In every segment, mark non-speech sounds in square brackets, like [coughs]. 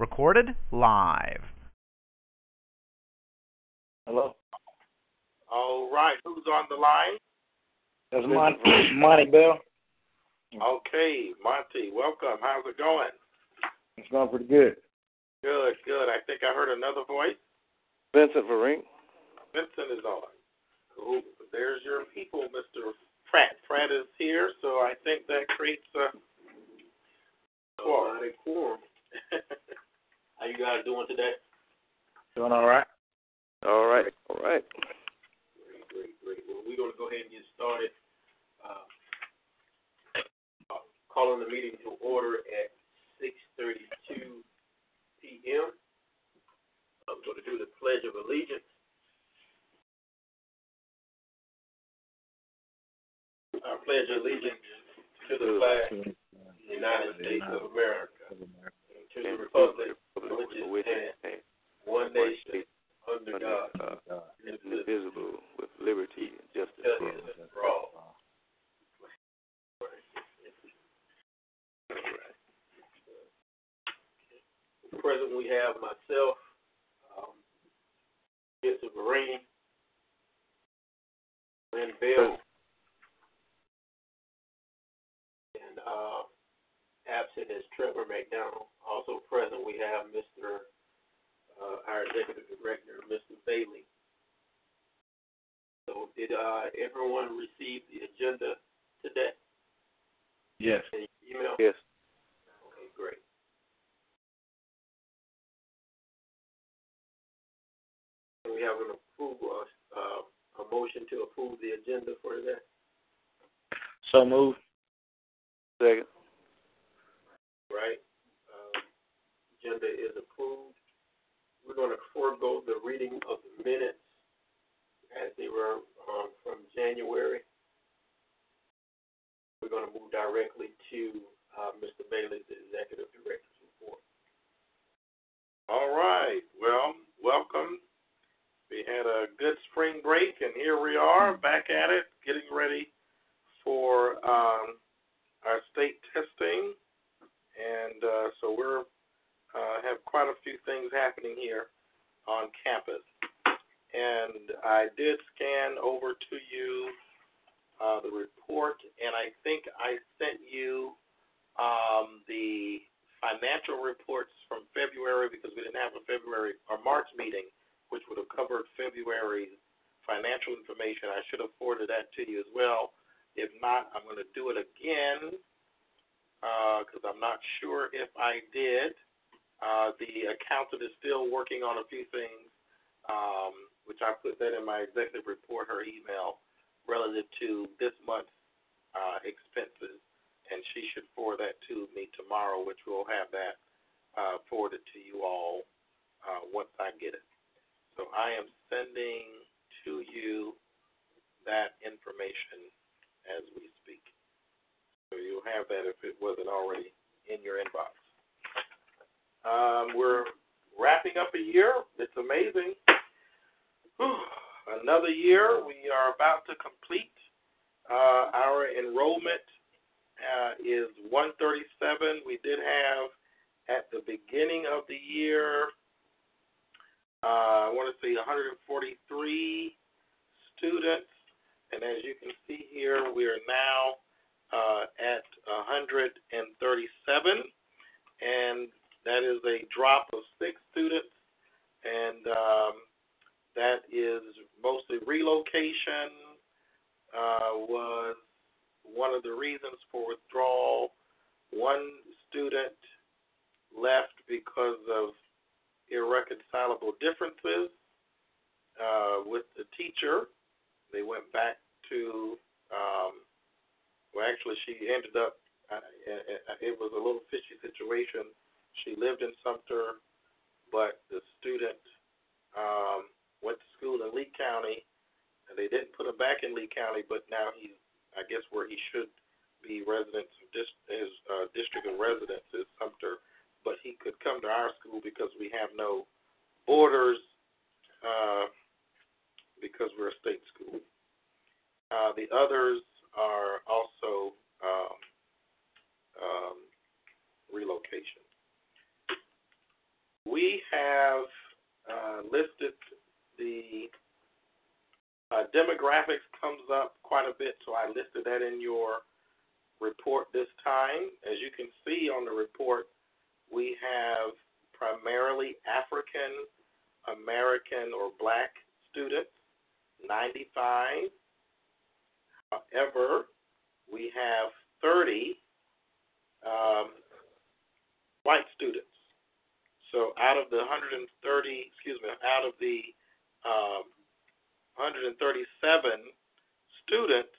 Recorded live. Hello. All right, who's on the line? That's Mon- [clears throat] Monty Bell. Okay, Monty, welcome. How's it going? It's going pretty good. Good, good. I think I heard another voice. Vincent Verink. Vincent is on. Cool. There's your people, Mr. Pratt. Pratt is here, so I think that creates a quorum. quorum. [laughs] How you guys doing today? Doing all right. All right, all right. Great, great, great. Well, we're going to go ahead and get started. Uh, calling the meeting to order at 6:32 p.m. I'm going to do the Pledge of Allegiance. I pledge of allegiance to the flag of the United States of America to the republic for which it stands, one nation, under God, indivisible, with liberty and justice for all. justice for all. Present, we have myself, um, Mr. Vereen, Lynn Bell, and uh, absent is Trevor McDonald. Also present, we have Mr. Uh, our executive director, Mr. Bailey. So, did uh, everyone receive the agenda today? Yes. Email? Yes. Okay, great. And we have an approval, uh, a motion to approve the agenda for today. So move. Second. right? Agenda is approved. We're going to forego the reading of the minutes come to our school because we have no borders uh, because we're a state school. Uh, the others are also um, um, relocation. We have uh, listed the uh, demographics comes up quite a bit, so I listed that in your report this time. As you can see on the report, we have primarily African American or black students, 95. However, we have 30 um, white students. So out of the 130, excuse me, out of the um, 137 students,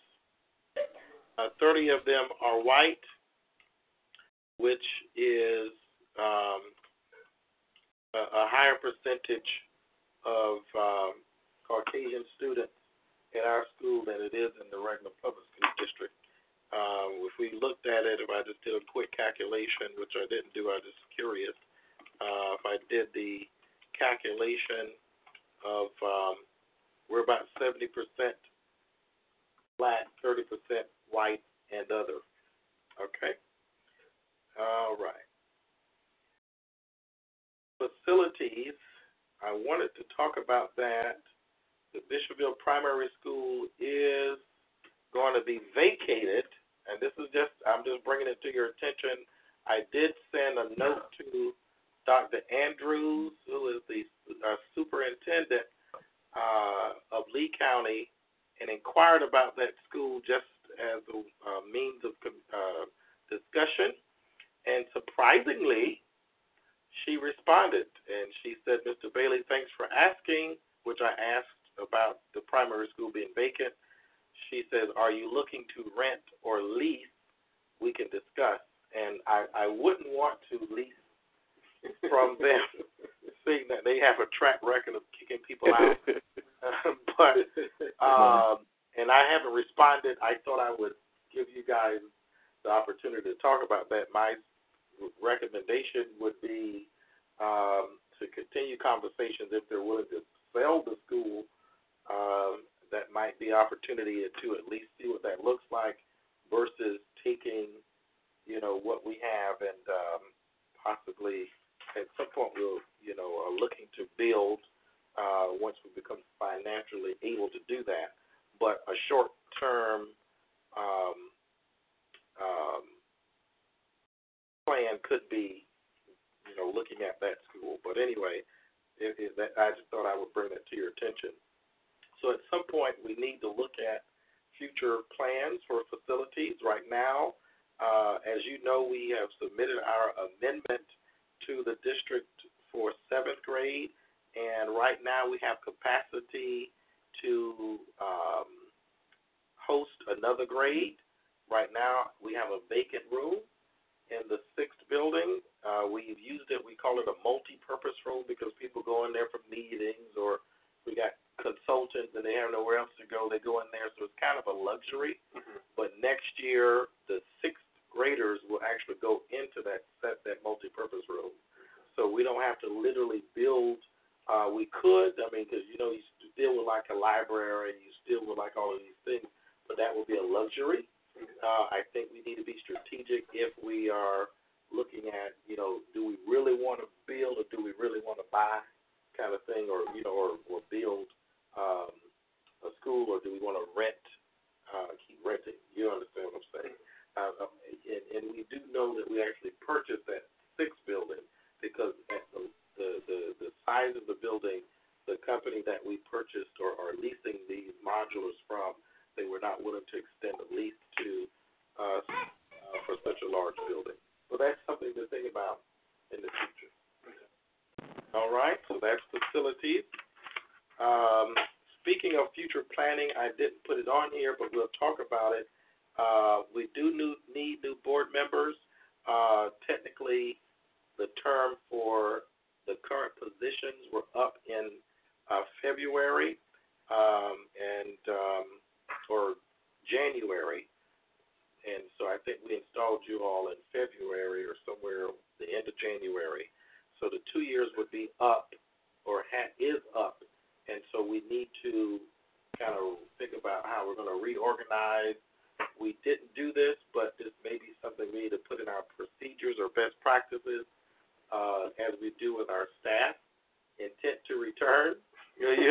uh, 30 of them are white, which is um, a, a, higher percentage of um, Caucasian students in our school than it is in the regular public school district. Um, if we looked at it, if I just did a quick calculation, which I didn't do, I was just curious. Uh, if I did the calculation of, um, we're about 70% black, 30% white, and other. Okay? All right. Facilities, I wanted to talk about that. The Bishopville Primary School is going to be vacated, and this is just, I'm just bringing it to your attention. I did send a note to Dr. Andrews, who is the uh, superintendent uh, of Lee County, and inquired about that school just as a uh, means of uh, discussion. And surprisingly, she responded and she said, Mr. Bailey, thanks for asking, which I asked about the primary school being vacant. She says, Are you looking to rent or lease? We can discuss. And I, I wouldn't want to lease from [laughs] them, seeing that they have a track record of kicking people out. [laughs] but um, and I haven't responded. I thought I would give you guys the opportunity to talk about that. My recommendation would be um, to continue conversations if they're willing to sell the school. Um, that might be opportunity to at least see what that looks like versus taking, you know, what we have and um, possibly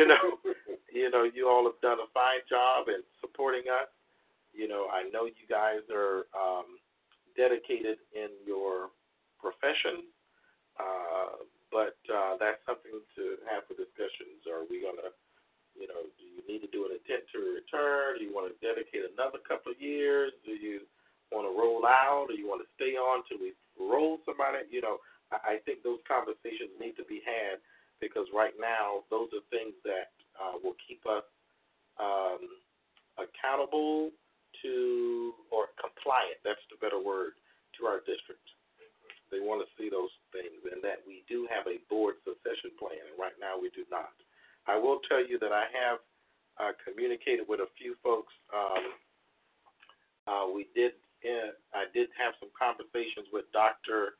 You know, [laughs] you know, you all have done a fine job in supporting us. You know, I know you guys are um, dedicated in your profession, uh, but uh, that's something to have for discussions. Are we to, you know, do you need to do an intent to return? Do you want to dedicate another couple of years? Do you want to roll out? Or you want to stay on till we roll somebody? You know, I, I think those conversations need to be had because right now those are things that uh, will keep us um, accountable to or compliant. That's the better word to our district. They want to see those things, and that we do have a board succession plan. And right now we do not. I will tell you that I have uh, communicated with a few folks. Um, uh, we did. Uh, I did have some conversations with Dr.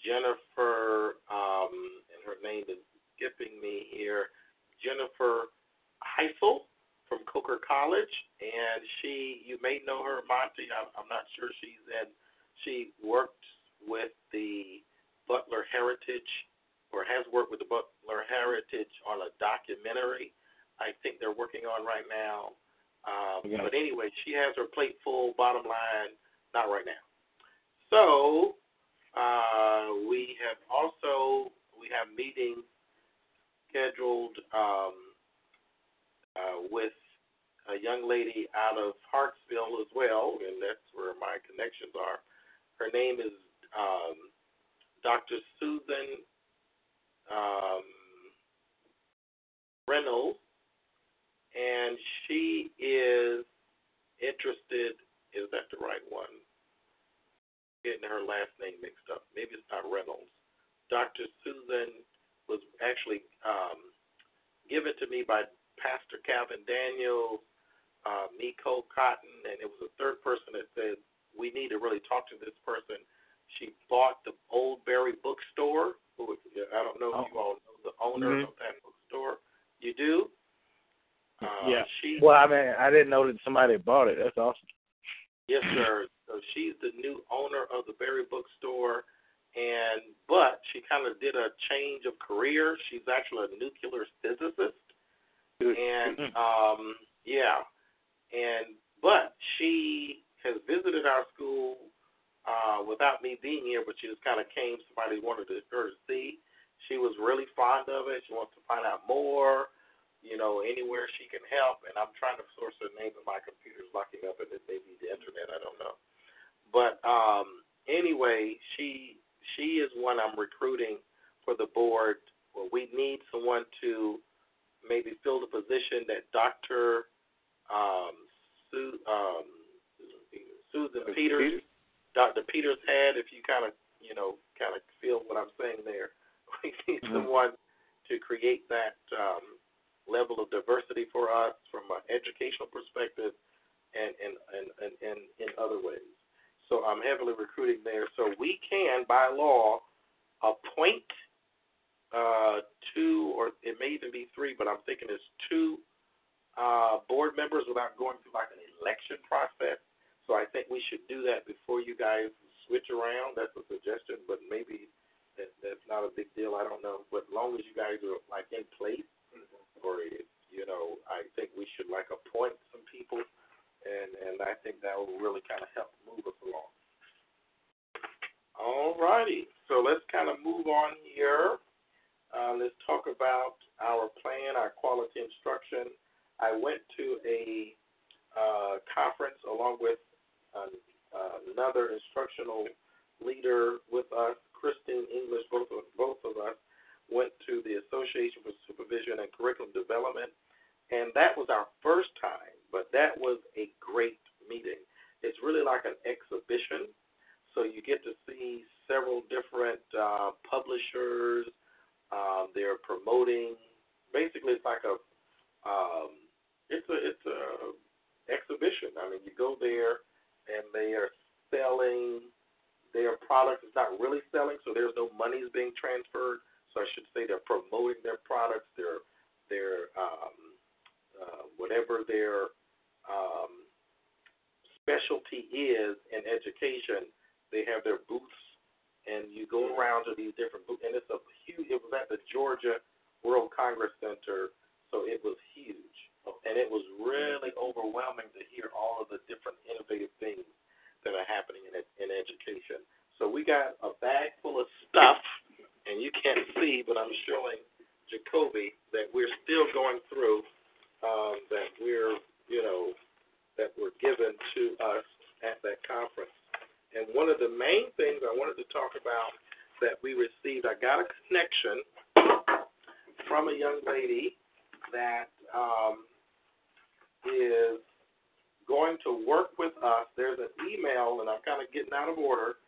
Jennifer, um, and her name is skipping me here, Jennifer Heisel from Coker College, and she, you may know her, Monty. I'm, I'm not sure she's in. She worked with the Butler Heritage, or has worked with the Butler Heritage on a documentary. I think they're working on right now. Um, Okay. But anyway, she has her plate full. Bottom line, not right now. So uh, we have also we have meetings scheduled um, uh, with a young lady out of Hartsville as well, and that's where my connections are. Her name is um, Dr. Susan um, Reynolds, and she is interested. Is that the right one? Getting her last name mixed up. Maybe it's not Reynolds. Dr. Susan was actually um, given to me by Pastor Calvin Daniels, uh, Miko Cotton, and it was a third person that said we need to really talk to this person. She bought the Old Berry bookstore. Who I don't know if you all know the owner Mhm. of that bookstore. You do? Uh, yeah. She, Well, I mean, I didn't know that somebody bought it. That's awesome. Yes, sir. So she's the new owner of the Berry Bookstore, and but she kind of did a change of career. She's actually a nuclear physicist, and um, yeah, and but she has visited our school uh, without me being here, but she just kind of came. Somebody wanted to, her to see. She was really fond of it. She wants to find out more. You know, anywhere she can help, and I'm trying to source her name, but my computer's locking up, and it may be the internet. I don't know. But um, anyway, she she is one I'm recruiting for the board. Well, we need someone to maybe fill the position that Dr. Um, Su, um, Susan Peters, Dr. Peters had. If you kind of you know kind of feel what I'm saying there, [laughs] we need Mhm. someone to create that um, level of diversity for us from an educational perspective and and and and, and in other ways. So I'm heavily recruiting there. So we can, by law, appoint uh, two, or it may even be three, but I'm thinking it's two uh, board members without going through like an election process. So I think we should do that before you guys switch around. That's a suggestion, but maybe that, that's not a big deal. I don't know. But as long as you guys are like in place, or you know, I think we should like appoint some people and and I think that will really kind of help move us along. All righty, so let's kind of move on here. Uh, let's talk about our plan, our quality instruction. I went to a uh, conference along with uh, uh, another instructional leader with us, Christine English. Both of both of us went to the Association for Supervision and Curriculum Development, and that was our first time. But that was a great meeting. it's really like an exhibition. So you get to see several different uh, publishers. Um, they're promoting. Basically, it's like a um, it's a it's a exhibition. I mean, you go there and they are selling their products. It's not really selling, so there's no monies being transferred. So I should say they're promoting their products. Their their um, uh, whatever their um, specialty is in education, they have their booths, and you go around to these different booths. And it's a huge. It was at the Georgia World Congress Center, so it was huge, and it was really overwhelming to hear all of the different innovative things that are happening in in education. So we got a bag full of stuff, and you can't see, but I'm showing Jacoby that we're still going through. Um, that we're, you know, that were given to us at that conference. And one of the main things I wanted to talk about that we received, I got a connection from a young lady that um, is going to work with us. There's an email, and I'm kind of getting out of order,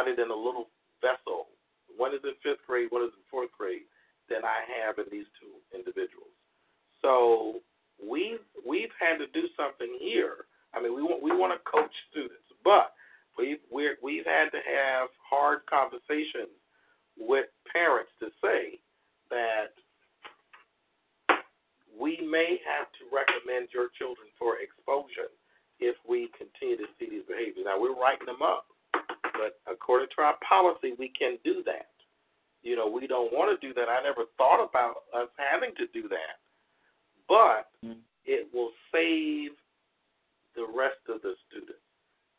embodied in a little vessel. One is in fifth grade, one is in fourth grade, than I have in these two individuals. So we've we've had to do something here. I mean, we want we want to coach students, but we've we're, we've had to have hard conversations with parents to say that we may have to recommend your children for exposure if we continue to see these behaviors. Now we're writing them up, but according to our policy, we can do that. You know, we don't want to do that. I never thought about us having to do that, but mm-hmm. it will save the rest of the students.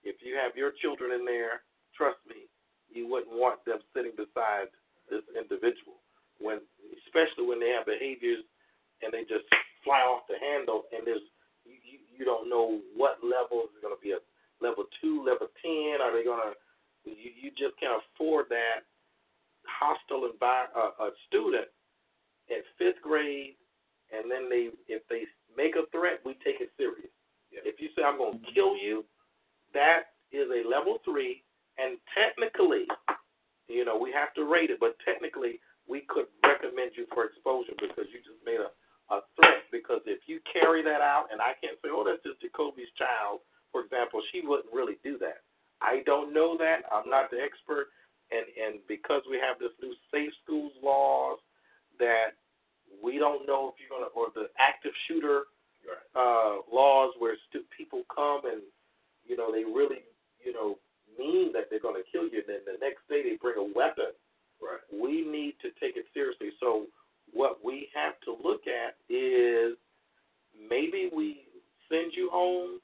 If you have your children in there, trust me, you wouldn't want them sitting beside this individual when, especially when they have behaviors and they just fly off the handle and there's you don't know what level is going to be a level two, level ten. Are they going to? You, you just can't afford that hostile environment. Uh, a student at fifth grade, and then they if they make a threat, we take it serious. Yeah. If you say I'm going to kill you, that is a level three, and technically, you know, we have to rate it, but technically, we could recommend you for exposure because you just made a, a threat. Because if you carry that out, and I can't say, oh, that's just Jacoby's child, for example, she wouldn't really do that. I don't know that. I'm not the expert. And, and because we have this new safe schools laws that we don't know if you're going to, or the active shooter uh, laws where stu- people come and, you know, they really, you know, mean that they're going to kill you, and then the next day they bring a weapon. Right. We need to take it seriously. So what we have to look at is maybe we send you home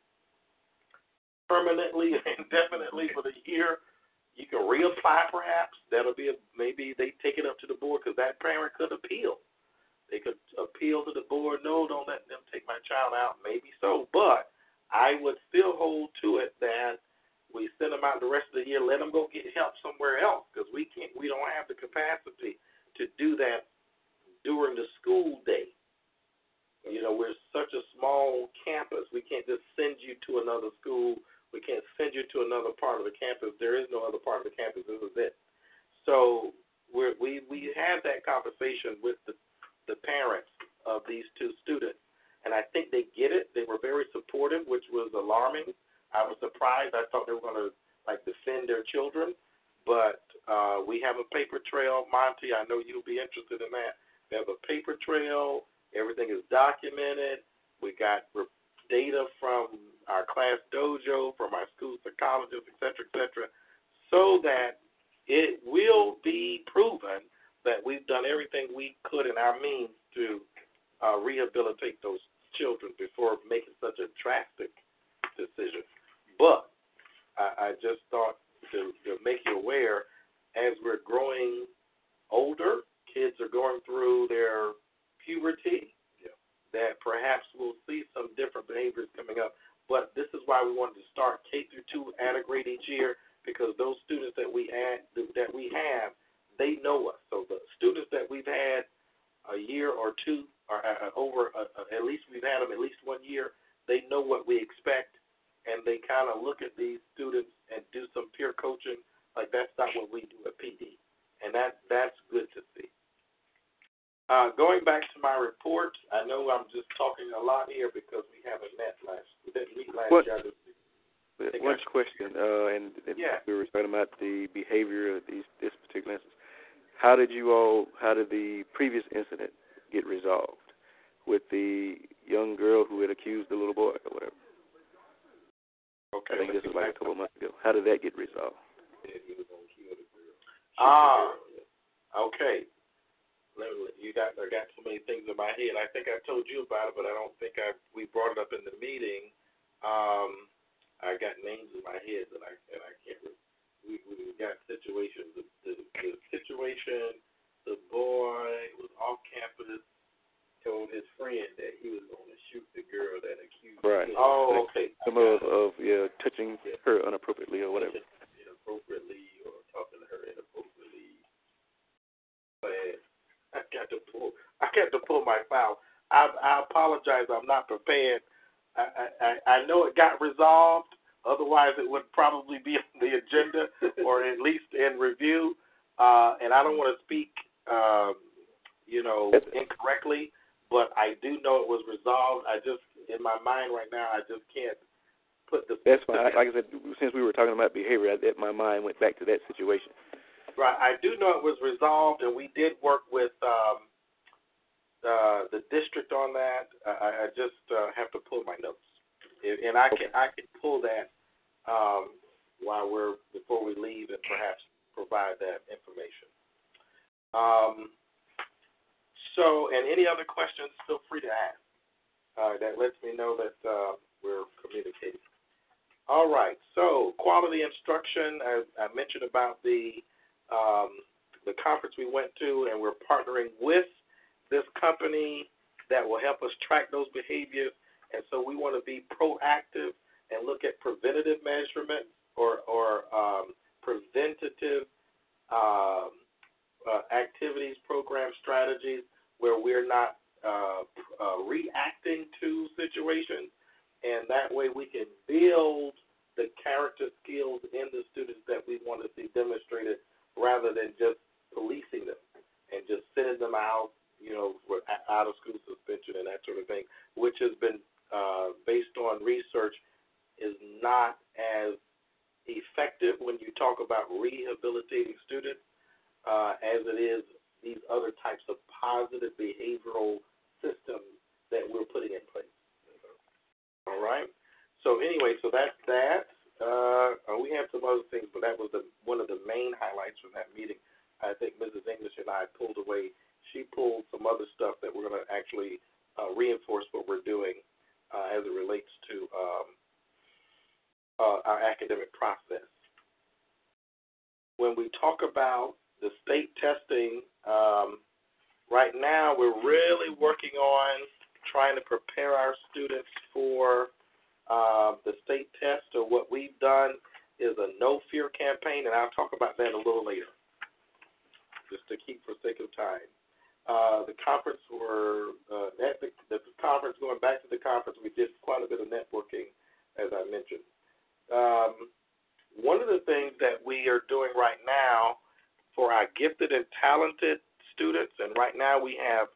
permanently, [laughs] and indefinitely for the year. You can reapply, perhaps. That'll be a, maybe they take it up to the board because that parent could appeal. They could appeal to the board. No, don't let them take my child out. Maybe so, but I would still hold to it that we send them out the rest of the year. Let them go get help somewhere else because we can't. We don't have the capacity to do that during the school day. You know, we're such a small campus. We can't just send you to another school. We can't send you to another part of the campus. There is no other part of the campus. This is it. So we're, we we had that conversation with the the parents of these two students, and I think they get it. They were very supportive, which was alarming. I was surprised. I thought they were going to like defend their children, but uh, we have a paper trail. Monty, I know you'll be interested in that. We have a paper trail. Everything is documented. We got data from our class dojo, from our school psychologists, et cetera, et cetera, so that it will be proven that we've done everything we could in our means to uh, rehabilitate those children before making such a drastic decision. But I, I just thought to, to make you aware, as we're growing older, kids are going through their puberty, Yeah. that perhaps we'll see some different behaviors coming up. But this is why we wanted to start K through two at a grade each year because those students that we add that we have, they know us. So the students that we've had a year or two or uh, over uh, uh, at least we've had them at least one year, they know what we expect and they kind of look at these students and do some peer coaching. Like that's not what we do at PD, and that that's good to see. Uh, going back to my report, I know I'm just talking a lot here because we haven't met last. We didn't meet last What- year. One question, uh, and, Yeah. we were talking about the behavior of these this particular instance. How did you all? How did the previous incident get resolved with the young girl who had accused the little boy or whatever? Okay. I think this was like a couple of months ago. How did that get resolved? Ah, okay. Let me- You got I got so many things in my head. I think I told you about it, but I don't think I we brought it up in the meeting. Um, I got names in my head that I and I can't. re- We we got situations. The, the, the situation. The boy was off campus. Told his friend that he was going to shoot the girl that accused Right. him Oh, okay. Some of of yeah, touching her inappropriately or whatever. inappropriately or talking to her inappropriately. But I got to pull. I got to pull my file. I I apologize. I'm not prepared. I I I know it got resolved. Otherwise, it would probably be [laughs] on the agenda or at least in review. Uh, and I don't want to speak, um, you know, incorrectly, but I do know it was resolved. I just, in my mind right now, I just can't put the. That's fine. [laughs] Like I said, since we were talking about behavior, I, that my mind went back to that situation. Right. I do know it was resolved, and we did work with um, uh, the district on that. I, I just uh, have to pull my notes, and I can I can pull that um, while we're before we leave, and perhaps provide that information. Um, so, and any other questions, feel free to ask. Uh, that lets me know that uh, we're communicating. All right. So, quality instruction. I, I mentioned about the um, the conference we went to, and we're partnering with this company that will help us track those behaviors. And so we want to be proactive and look at preventative measurement or, or um, preventative um, uh, activities, program strategies where we're not uh, uh, reacting to situations. And that way we can build the character skills in the students that we want to see demonstrated rather than just policing them. and just sending them out, you know, for out of school suspension and that sort of thing, which has been uh, based on research, is not as effective when you talk about rehabilitating students uh, as it is these other types of positive behavioral systems that we're putting in place. All right. So anyway, so that's that. Uh, we have some other things, but that was the, one of the main highlights from that meeting. I think Mrs. English and I pulled away. She pulled some other stuff that we're going to actually uh, reinforce what we're doing uh, as it relates to um, uh, our academic process. When we talk about the state testing, um, right now we're really working on trying to prepare our students for uh, the state test. or what we've done is a no fear campaign, and I'll talk about that a little later, just to keep for sake of time. Uh, the conference were uh, at the, the conference. Going back to the conference, we did quite a bit of networking, as I mentioned. Um, one of the things that we are doing right now for our gifted and talented students, and right now we have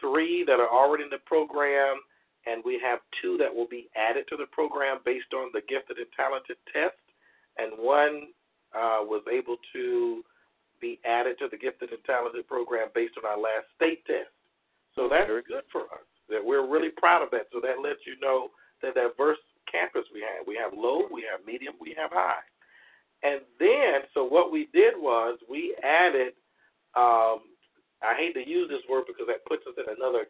three that are already in the program, and we have two that will be added to the program based on the gifted and talented test, and one uh, was able to be added to the gifted and talented program based on our last state test. So that's Very good for us. That we're really proud of that. So that lets you know the diverse campus we have. We have low, we have medium, we have high. And then, so what we did was we added. Um, I hate to use this word because that puts us in another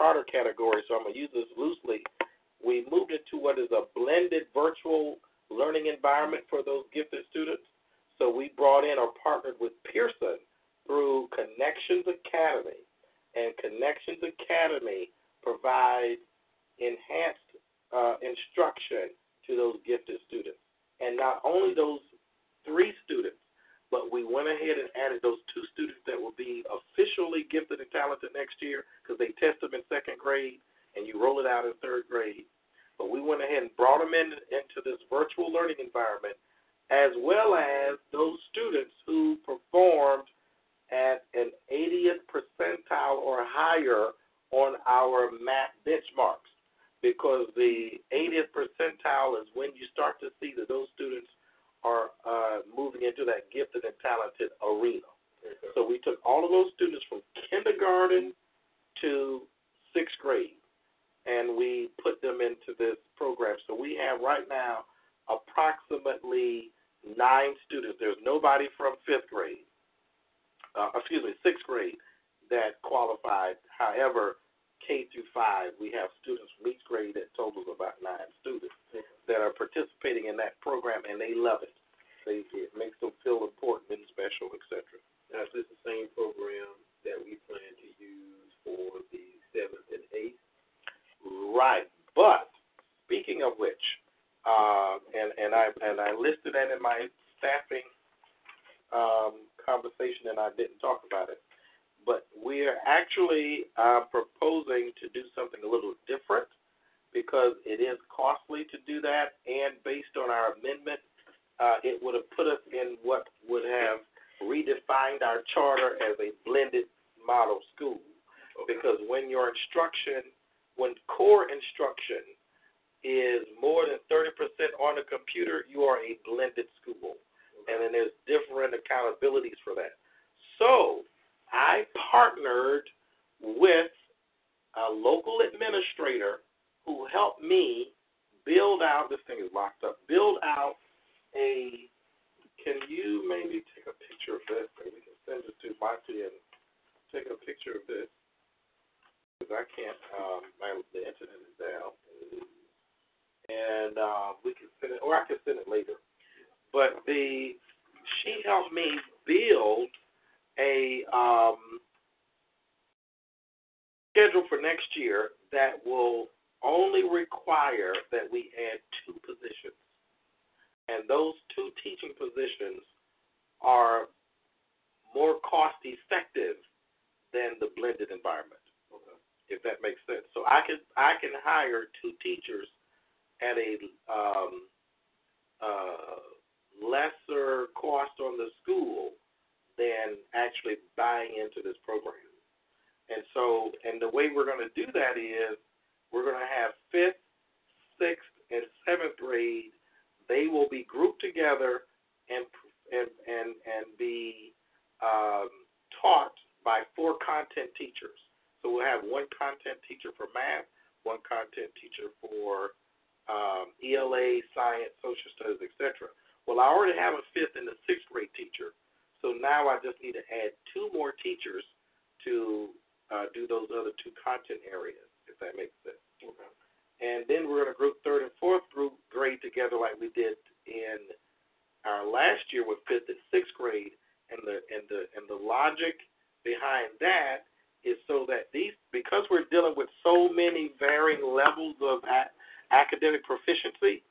charter category, so I'm going to use this loosely. We moved it to what is a blended virtual learning environment for those gifted students. So we brought in or partnered with Pearson through Connections Academy. And Connections Academy provides enhanced uh, instruction to those gifted students. And not only those three students, but we went ahead and added those two students that will be officially gifted and talented next year because they test them in second grade and you roll it out in third grade. But we went ahead and brought them in, into this virtual learning environment as well as those students who performed at an 80th percentile or higher on our MAP benchmarks. Because the 80th percentile is when you start to see that those students are uh, moving into that gifted and talented arena. Okay. So we took all of those students from kindergarten to sixth grade, and we put them into this program. So we have right now approximately nine students. There's nobody from fifth grade, uh, excuse me, sixth grade that qualified. However, K through five, we have students from each grade that totals about nine students that are participating in that program, and they love it. They, it makes them feel important and special, etc. Now, is this the same program that we plan to use for the seventh and eighth? Right, but speaking of which, uh, and and I and I listed that in my staffing um, conversation, and I didn't talk about it. But we are actually uh, proposing to do something a little different because it is costly to do that, and based on our amendment, uh, it would have put us in what would have redefined our charter as a blended model school. Because when your instruction, when core instruction is more than 30% on the computer, you are a blended school. And then there's different accountabilities for that. So I partnered with a local administrator who helped me build out this thing is locked up, build out a can you maybe take a picture of this and we can send it to Monty and take a picture of this? Because I can't, um, my, the internet is down and uh, we can send it, or I can send it later. But the she helped me build a um, schedule for next year that will only require that we add two positions, and those two teaching positions are more cost effective than the blended environment. Okay. If that makes sense. So I can I can hire two teachers at a um, uh, lesser cost on the school than actually buying into this program. And so, and the way we're going to do that is we're going to have fifth, sixth, and seventh grade. They will be grouped together and and and and be um, taught by four content teachers. So we'll have one content teacher for math, one content teacher for um, ELA, science, social studies, etc. Well, I already have a fifth and a sixth grade teacher, so now I just need to add two more teachers to uh, do those other two content areas, if that makes sense. Okay. And then we're going to group third and fourth group grade together like we did in our last year with fifth and sixth grade, and the and the and the logic behind that is so that these because we're dealing with so many varying levels of a- academic proficiency,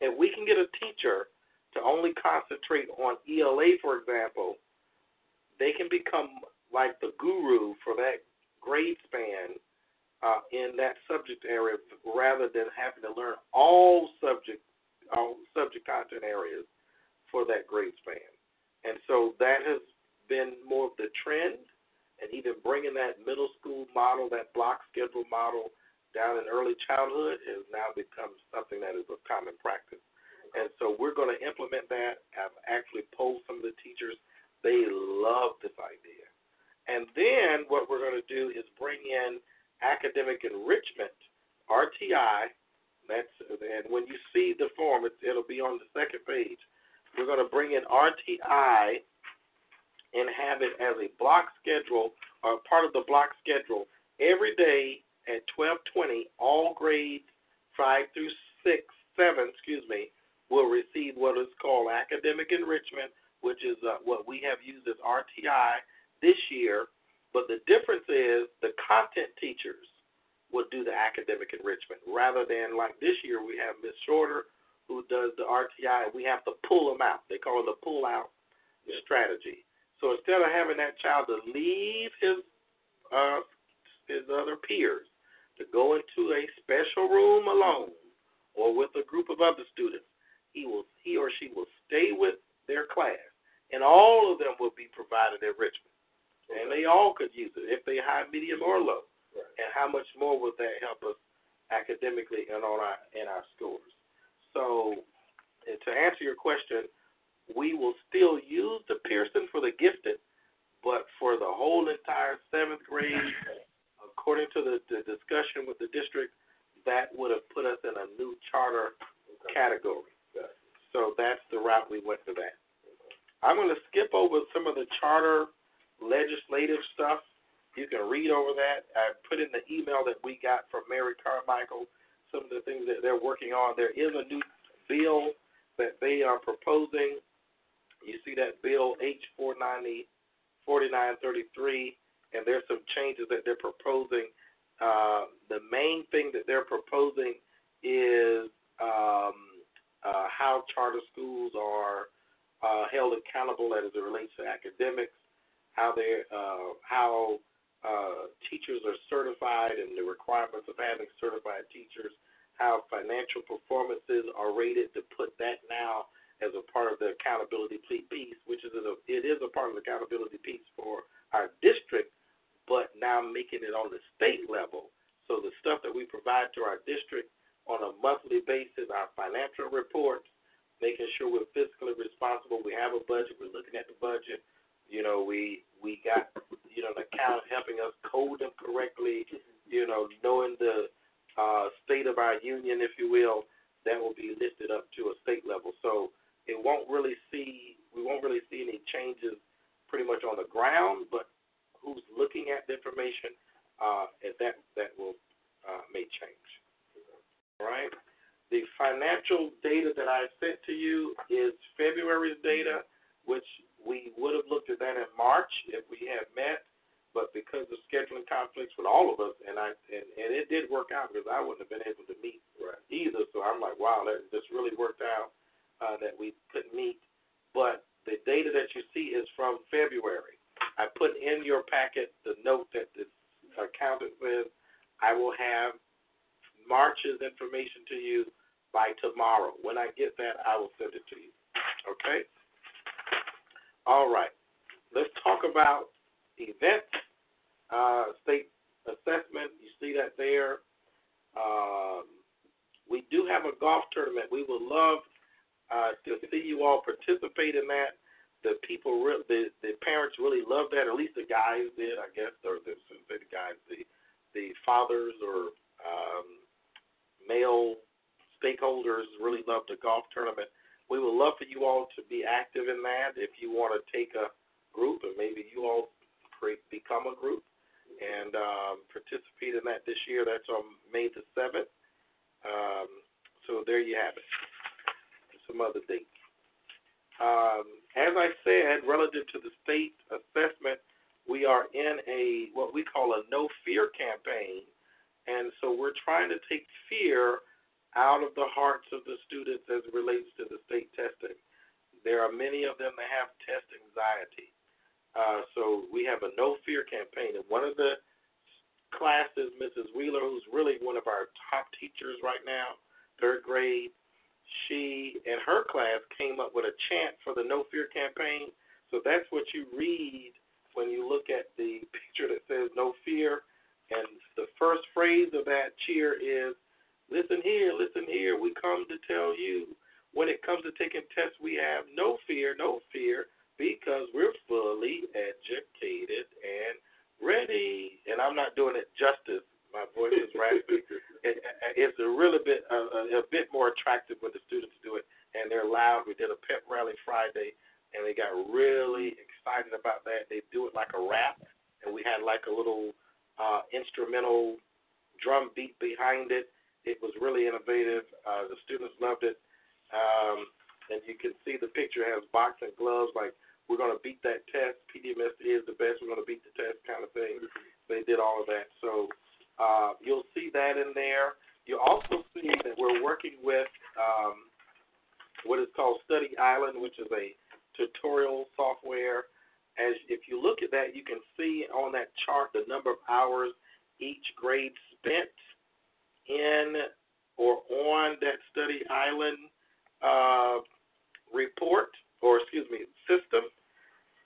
if we can get a teacher to only concentrate on ELA, for example, they can become like the guru for that grade span uh, in that subject area rather than having to learn all subject all subject content areas for that grade span. And so that has been more of the trend, and even bringing that middle school model, that block schedule model, down in early childhood has now become something that is of common practice. And so we're going to implement that. I've actually polled some of the teachers. They love this idea. And then what we're going to do is bring in academic enrichment, RTI. That's and when you see the form, it, it'll be on the second page. We're going to bring in RTI and have it as a block schedule or part of the block schedule every day at 12:20. All grades five through six, seven, excuse me, will receive what is called academic enrichment, which is uh, what we have used as RTI this year. But the difference is the content teachers will do the academic enrichment rather than like this year we have Miss Shorter who does the RTI we have to pull them out. They call it the pull out strategy. So instead of having that child to leave his uh, his other peers to go into a special room alone or with a group of other students, he will he or she will stay with their class, and all of them will be provided enrichment, and they all could use it if they high, medium, or low. And how much more would that help us academically and on our in our scores? So, to answer your question, we will still use the Pearson for the gifted, but for the whole entire seventh grade, according to the, the discussion with the district, that would have put us in a new charter category. So that's the route we went to that. I'm going to skip over some of the charter legislative stuff. You can read over that. I put in the email that we got from Mary Carmichael some of the things that they're working on. There is a new bill that they are proposing. You see that bill H490 4933, and there's some changes that they're proposing. Uh, the main thing that they're proposing is um, uh, how charter schools are uh, held accountable as it relates to academics, how they uh, how uh, teachers are certified and the requirements of having certified teachers, how financial performances are rated to put that now as a part of the accountability piece, which is a, it is a part of the accountability piece for our district, but now making it on the state level. So the stuff that we provide to our district on a monthly basis, our financial reports, making sure we're fiscally responsible. We have a budget. We're looking at the budget. You know, we we got you know an account helping us code them correctly. You know, knowing the uh, state of our union, if you will, that will be lifted up to a state level. So it won't really see we won't really see any changes pretty much on the ground, but who's looking at the information, uh, and that that will uh, may change. Right. The financial data that I sent to you is February's data, which we would have looked at that in March if we had met, but because of scheduling conflicts with all of us, and I and, and it did work out because I wouldn't have been able to meet right. either. So I'm like, wow, that just really worked out uh, that we couldn't meet. But the data that you see is from February. I put in your packet the note that is accounted with. I will have March's information to you by tomorrow. When I get that, I will send it to you. Okay? All right. let's talk about events, uh, state assessment. You see that there. Um, we do have a golf tournament. We would love uh, to see you all participate in that. The people, re- the the parents really love that. At least the guys did, I guess, or the, the guys, the the fathers or um, male stakeholders really love the golf tournament. We would love for you all to be active in that. If you want to take a group, and maybe you all become a group and um, participate in that this year. That's on May the seventh. Um, so there you have it. Some other dates. Um, as I said, relative to the state assessment, we are in a what we call a no fear campaign, and so we're trying to take fear out of the hearts of the students as it relates to the state testing. There are many of them that have test anxiety. Uh, so we have a no fear campaign, and one of the classes, Mrs. Wheeler, who's really one of our top teachers right now, third grade, she and her class came up with a chant for the No Fear campaign. So that's what you read when you look at the [laughs] picture that says No Fear. And the first phrase of that cheer is Listen here, listen here, we come to tell you. When it comes to taking tests, we have no fear, no fear, because we're fully educated and ready. And I'm not doing it justice. My voice is raspy. [laughs] it, it's a really bit a, a bit more attractive when the students do it and they're loud. We did a pep rally Friday, and they got really excited about that. They do it like a rap, and we had like a little uh, instrumental drum beat behind it it was really innovative. Uh, the students loved it. Um, and you can see the picture has boxing gloves, like we're going to beat that test. PDMS is the best. We're going to beat the test, kind of thing. They did all of that. So uh, you'll see that in there. You also see that we're working with um, what is called Study Island, which is a tutorial software. As if you look at that, you can see on that chart the number of hours each grade spent in or on that study island uh, report, or excuse me, system.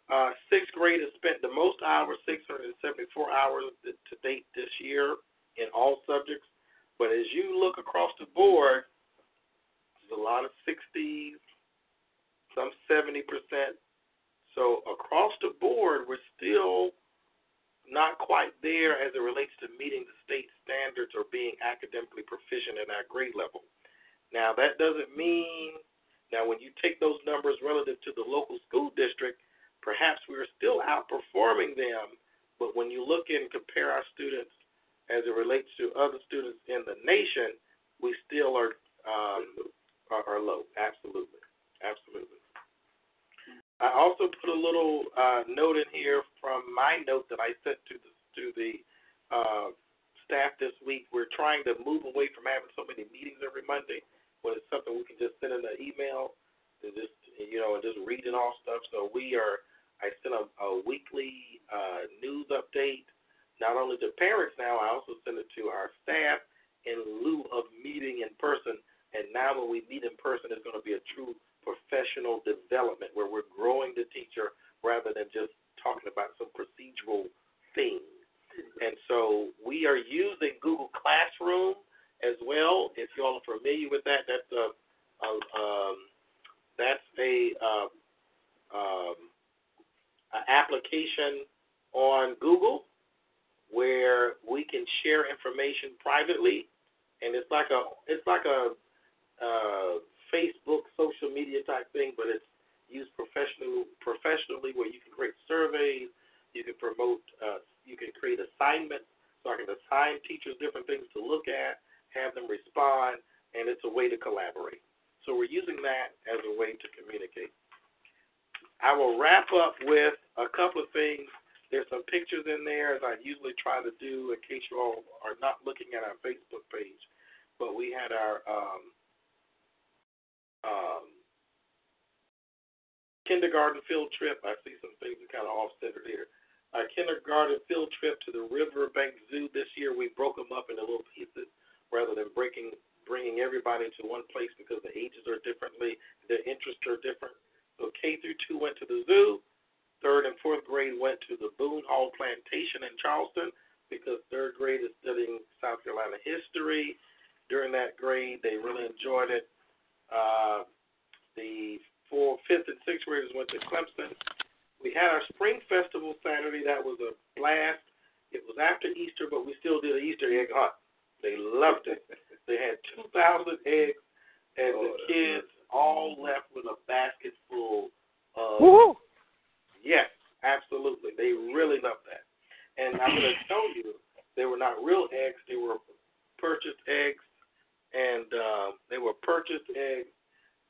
Uh, sixth grade has spent the most hours, 674 hours to date this year in all subjects. But as you look across the board, there's a lot of 60s, some 70%. So across the board, we're still not quite there as it relates to meeting the state standards or being academically proficient at our grade level. Now, that doesn't mean, now, when you take those numbers relative to the local school district, perhaps we're still outperforming them, but when you look and compare our students as it relates to other students in the nation, we still are um, are, are low. Absolutely, absolutely. I also put a little uh, note in here from my note that I sent to the to the uh, staff this week. We're trying to move away from having so many meetings every Monday when it's something we can just send in an email and just you know and just reading all stuff. So we are. I sent a, a weekly uh, news update not only to parents now. I also send it to our staff in lieu of meeting in person. And now when we meet in person, it's going to be a true professional development where we're growing the teacher rather than just talking about some procedural thing. And so we are using Google Classroom as well. If you all are familiar with that, that's a, a um, that's a um, an application on Google where we can share information privately, and it's like a it's like a uh, Facebook social media type thing, but it's used professionally professionally where you can create surveys, you can promote, uh, you can create assignments, so I can assign teachers different things to look at, have them respond, and it's a way to collaborate. So we're using that as a way to communicate. I will wrap up with a couple of things. There's some pictures in there, as I usually try to do, in case you all are not looking at our Facebook page. But we had our um, um, kindergarten field trip. I see some things that kind of offcentered here. Our kindergarten field trip to the Riverbank Zoo this year, we broke them up into little pieces rather than breaking bringing everybody to one place because the ages are differently, their interests are different. So K through two went to the zoo. third and fourth grade went to the Boone Hall Plantation in Charleston because third grade is studying South Carolina history. During that grade, they really enjoyed it. Uh, the four, fifth, and sixth graders went to Clemson. We had our spring festival Saturday. That was a blast. It was after Easter, but we still did an Easter egg hunt. They loved it. [laughs] They had 2,000 eggs, and the kids all left with a basket full of. Woo-hoo. Yes, absolutely. They really loved that. And I'm going to tell you, they were not real eggs. They were purchased eggs, and uh, they were purchased eggs,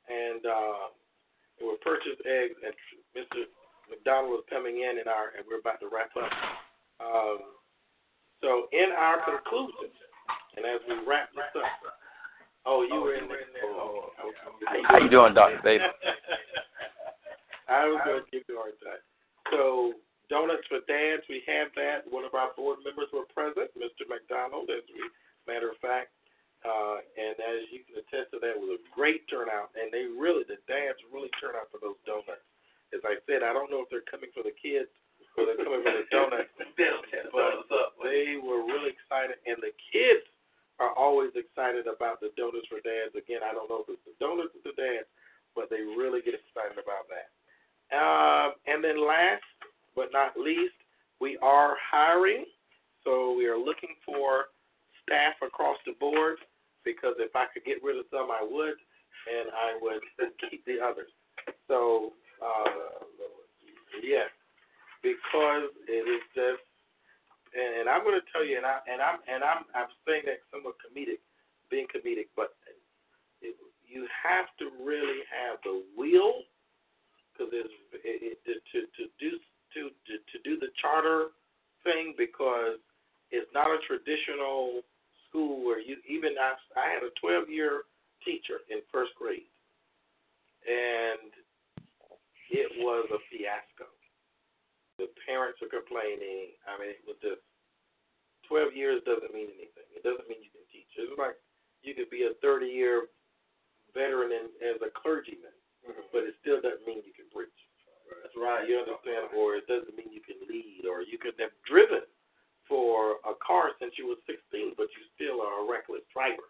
and uh, they were purchased eggs. And Mr. McDonald was coming in, and our and we're about to wrap up. Um, so in our conclusion, and as we wrap this up, oh, you were in there. Oh, okay. How you doing, Doctor Baby? [laughs] I was going to give you a hard time. So, Donuts for Dads, we have that. One of our board members were present, Mr. McDonald, as we matter of fact. Uh, and as you can attest to that, was a great turnout. And they really, the dads really turned out for those donuts. As I said, I don't know if they're coming for the kids or they're coming for the donuts, [laughs] but they were really excited. And the kids are always excited about the donuts for dads. Again, I don't know if it's the donuts or the dads, but they really get excited about that. Um, and then last but not least, we are hiring. So we are looking for staff across the board because if I could get rid of some, I would, and I would keep the others. So, uh, yes, because it is just, and I'm going to tell you, and I and I'm and I'm I'm saying that somewhat comedic, being comedic, but it, you have to really have the will because it, it, to to do to, to to do the charter thing because it's not a traditional school where you even I, I had a 12 year teacher in first grade and it was a fiasco. The parents are complaining. I mean, it was just 12 years doesn't mean anything. It doesn't mean you can teach. It's like you could be a 30 year veteran in, as a clergyman, mm-hmm. but it still doesn't mean you can preach. That's right. You understand? Or it doesn't mean you can lead, or you could have driven for a car since you were 16, but you still are a reckless driver.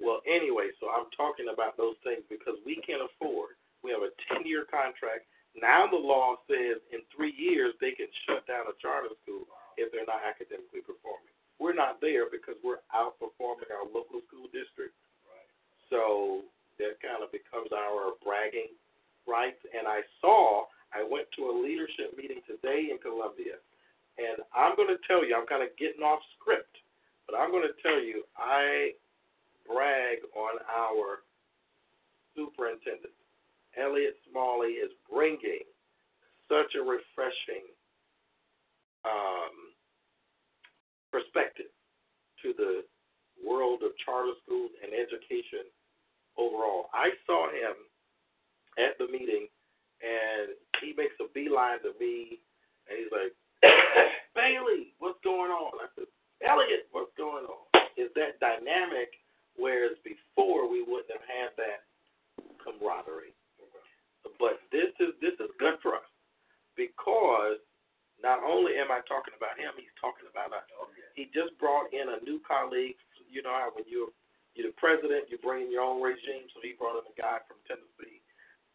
Well, anyway, so I'm talking about those things because we can't afford. We have a 10 year contract. Now the law says in three years they can shut down a charter school if they're not academically performing. We're not there because we're outperforming our local school district. Right. So that kind of becomes our bragging rights. And I saw, I went to a leadership meeting today in Columbia, and I'm going to tell you, I'm kind of getting off script, but I'm going to tell you, I brag on our superintendent. Elliot Smalley is bringing such a refreshing um, perspective to the world of charter schools and education overall. I saw him at the meeting, and he makes a beeline to me, and he's like, [coughs] Bailey, what's going on? I said, Elliot, what's going on? Is that dynamic, whereas before we wouldn't have had that camaraderie. But this is this is good for us because not only am I talking about him, he's talking about us. Oh, he just brought in a new colleague. You know how when you're you're the president, you bring in your own regime. So he brought in a guy from Tennessee,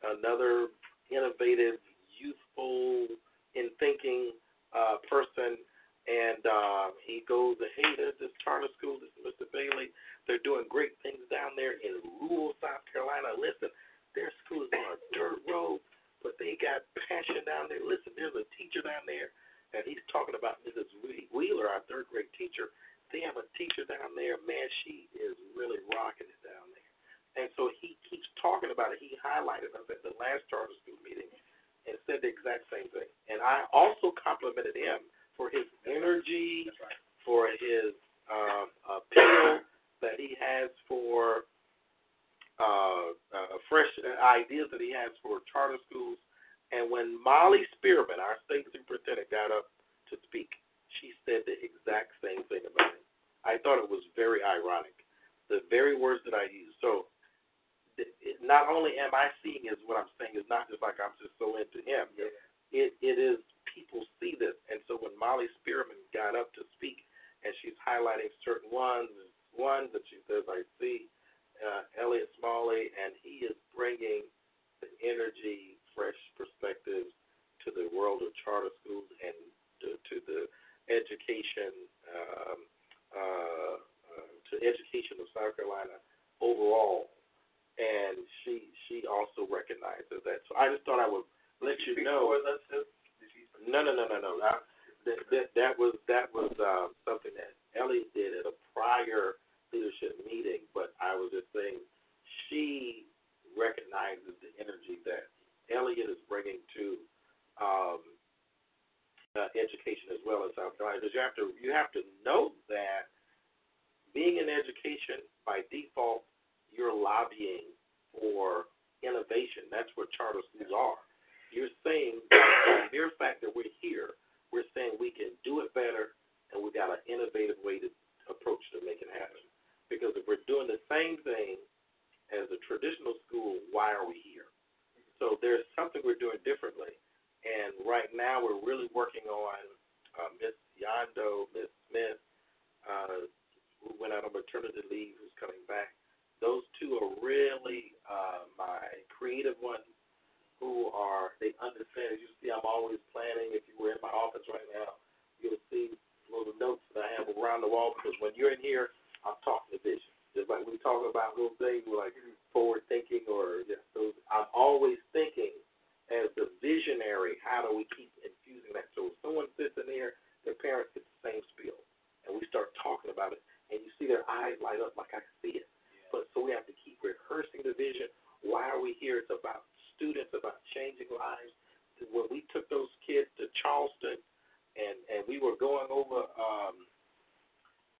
another innovative, youthful in thinking uh, person, and uh, he goes, "Hey, there's this charter school. This is Mr. Bailey. They're doing great things down there in rural South Carolina. Listen, their school is on a dirt road, but they got passion down there. Listen, there's a teacher down there, and he's talking about Mrs. Wheeler, our third grade teacher. They have a teacher down there, man. She is really rocking it down there. And so he keeps talking about it. He highlighted us at the last charter school meeting and said the exact same thing. And I also complimented him for his energy, for his um, appeal that he has for uh, uh, fresh ideas that he has for charter schools. And when Molly Spearman, our state superintendent, got up to speak, she said the exact same thing about him. I thought it was very ironic, the very words that I used. So not only am I seeing is what I'm saying is not just like I'm just so into him, it it is people see this, and so when Molly Spearman got up to speak, and she's highlighting certain ones, ones that she says I see uh, Elliot Smalley, and he is bringing the energy, fresh perspectives to the world of charter schools and to, to the education, um, uh, uh, to education of South Carolina overall. And she she also recognizes that. So I just thought I would let you know. No, no, no, no, no. I, that, that that was that was uh, something that Elliot did at a prior leadership meeting, but I was just saying she recognizes the energy that Elliot is bringing to um, uh, education as well as South Carolina. Because you have to you have to know that being in education by default, you're lobbying for innovation. That's what charter schools are. You're saying [coughs] the mere fact that we're here, we're saying we can do it better, and we got an innovative way to approach to make it happen. Because if we're doing the same thing as a traditional school, why are we here? So there's something we're doing differently. And right now we're really working on uh, Miss Yondo, Miss Smith, uh, who went out on maternity leave, who's coming back. Those two are really uh, my creative ones who are, they understand. As you see, I'm always planning. If you were in my office right now, you'll see little notes that I have around the wall because when you're in here, I'm talking to vision. Just like we talk about little things, like forward thinking or just those. I'm always thinking as the visionary, how do we keep infusing that? So if someone sits in here, their parents get the same spiel, and we start talking about it, and you see their eyes light up like I see it. But so we have to keep rehearsing the vision. Why are we here? It's about students, about changing lives. When we took those kids to Charleston, and and we were going over. um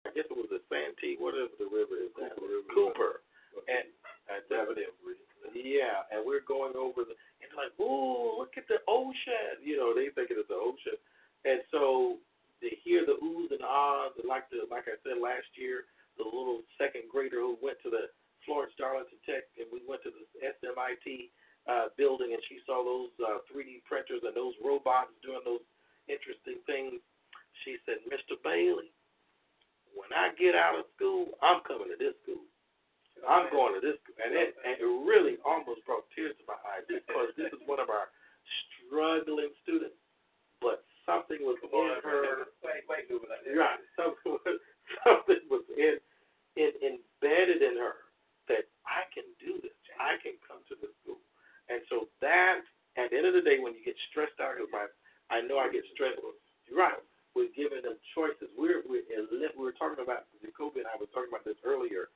I guess it was the Santee, whatever the river is. Cooper. River. Cooper. And uh, yeah, and we're going over the and like, ooh, look at the ocean. You know, they think it is the ocean. And so to hear the oohs and ahs, and like the like I said last year, the little second grader who went to the Florence Darlington Tech, and we went to the SMIT uh, building, and she saw those uh, 3D printers and those robots doing those interesting things. She said, Mr. Bailey, when I get out of school, I'm coming to this school. I'm going to this, school. and it and it really almost brought tears to my eyes because this is one of our struggling students, but something was in her. Wait, wait, right, [laughs] something was [laughs] something was in, in embedded in her that I can do this. I can come to this school, and so that at the end of the day, when you get stressed out, because I I know I get stressed. You're right we're giving them choices. We're we're we were talking about Jacoby and I were talking about this earlier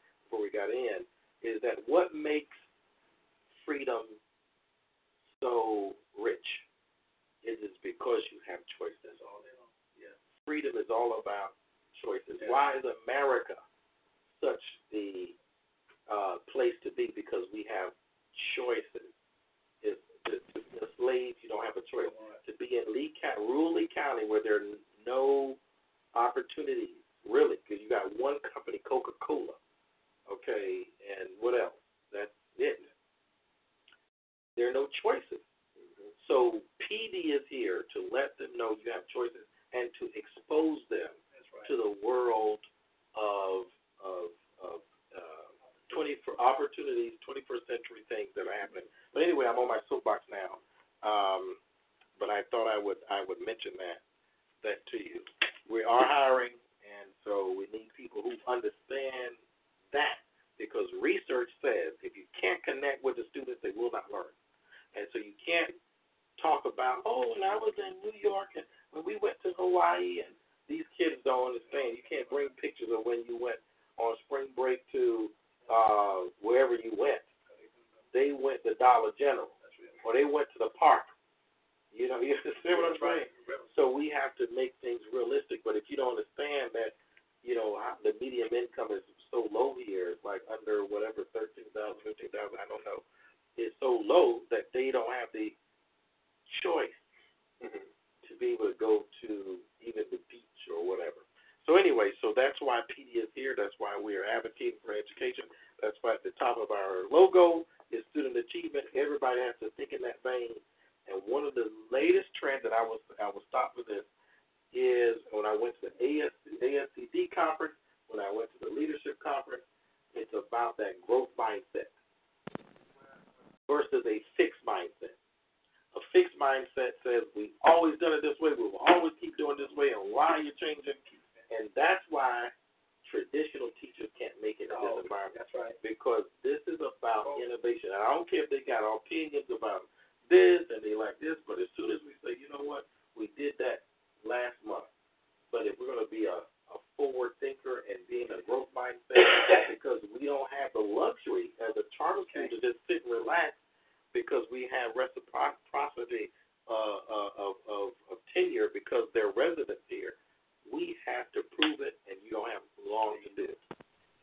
because we have reciprocity uh, uh, of, of, of tenure because they're residents here. We have to prove it, and you don't have long to do it.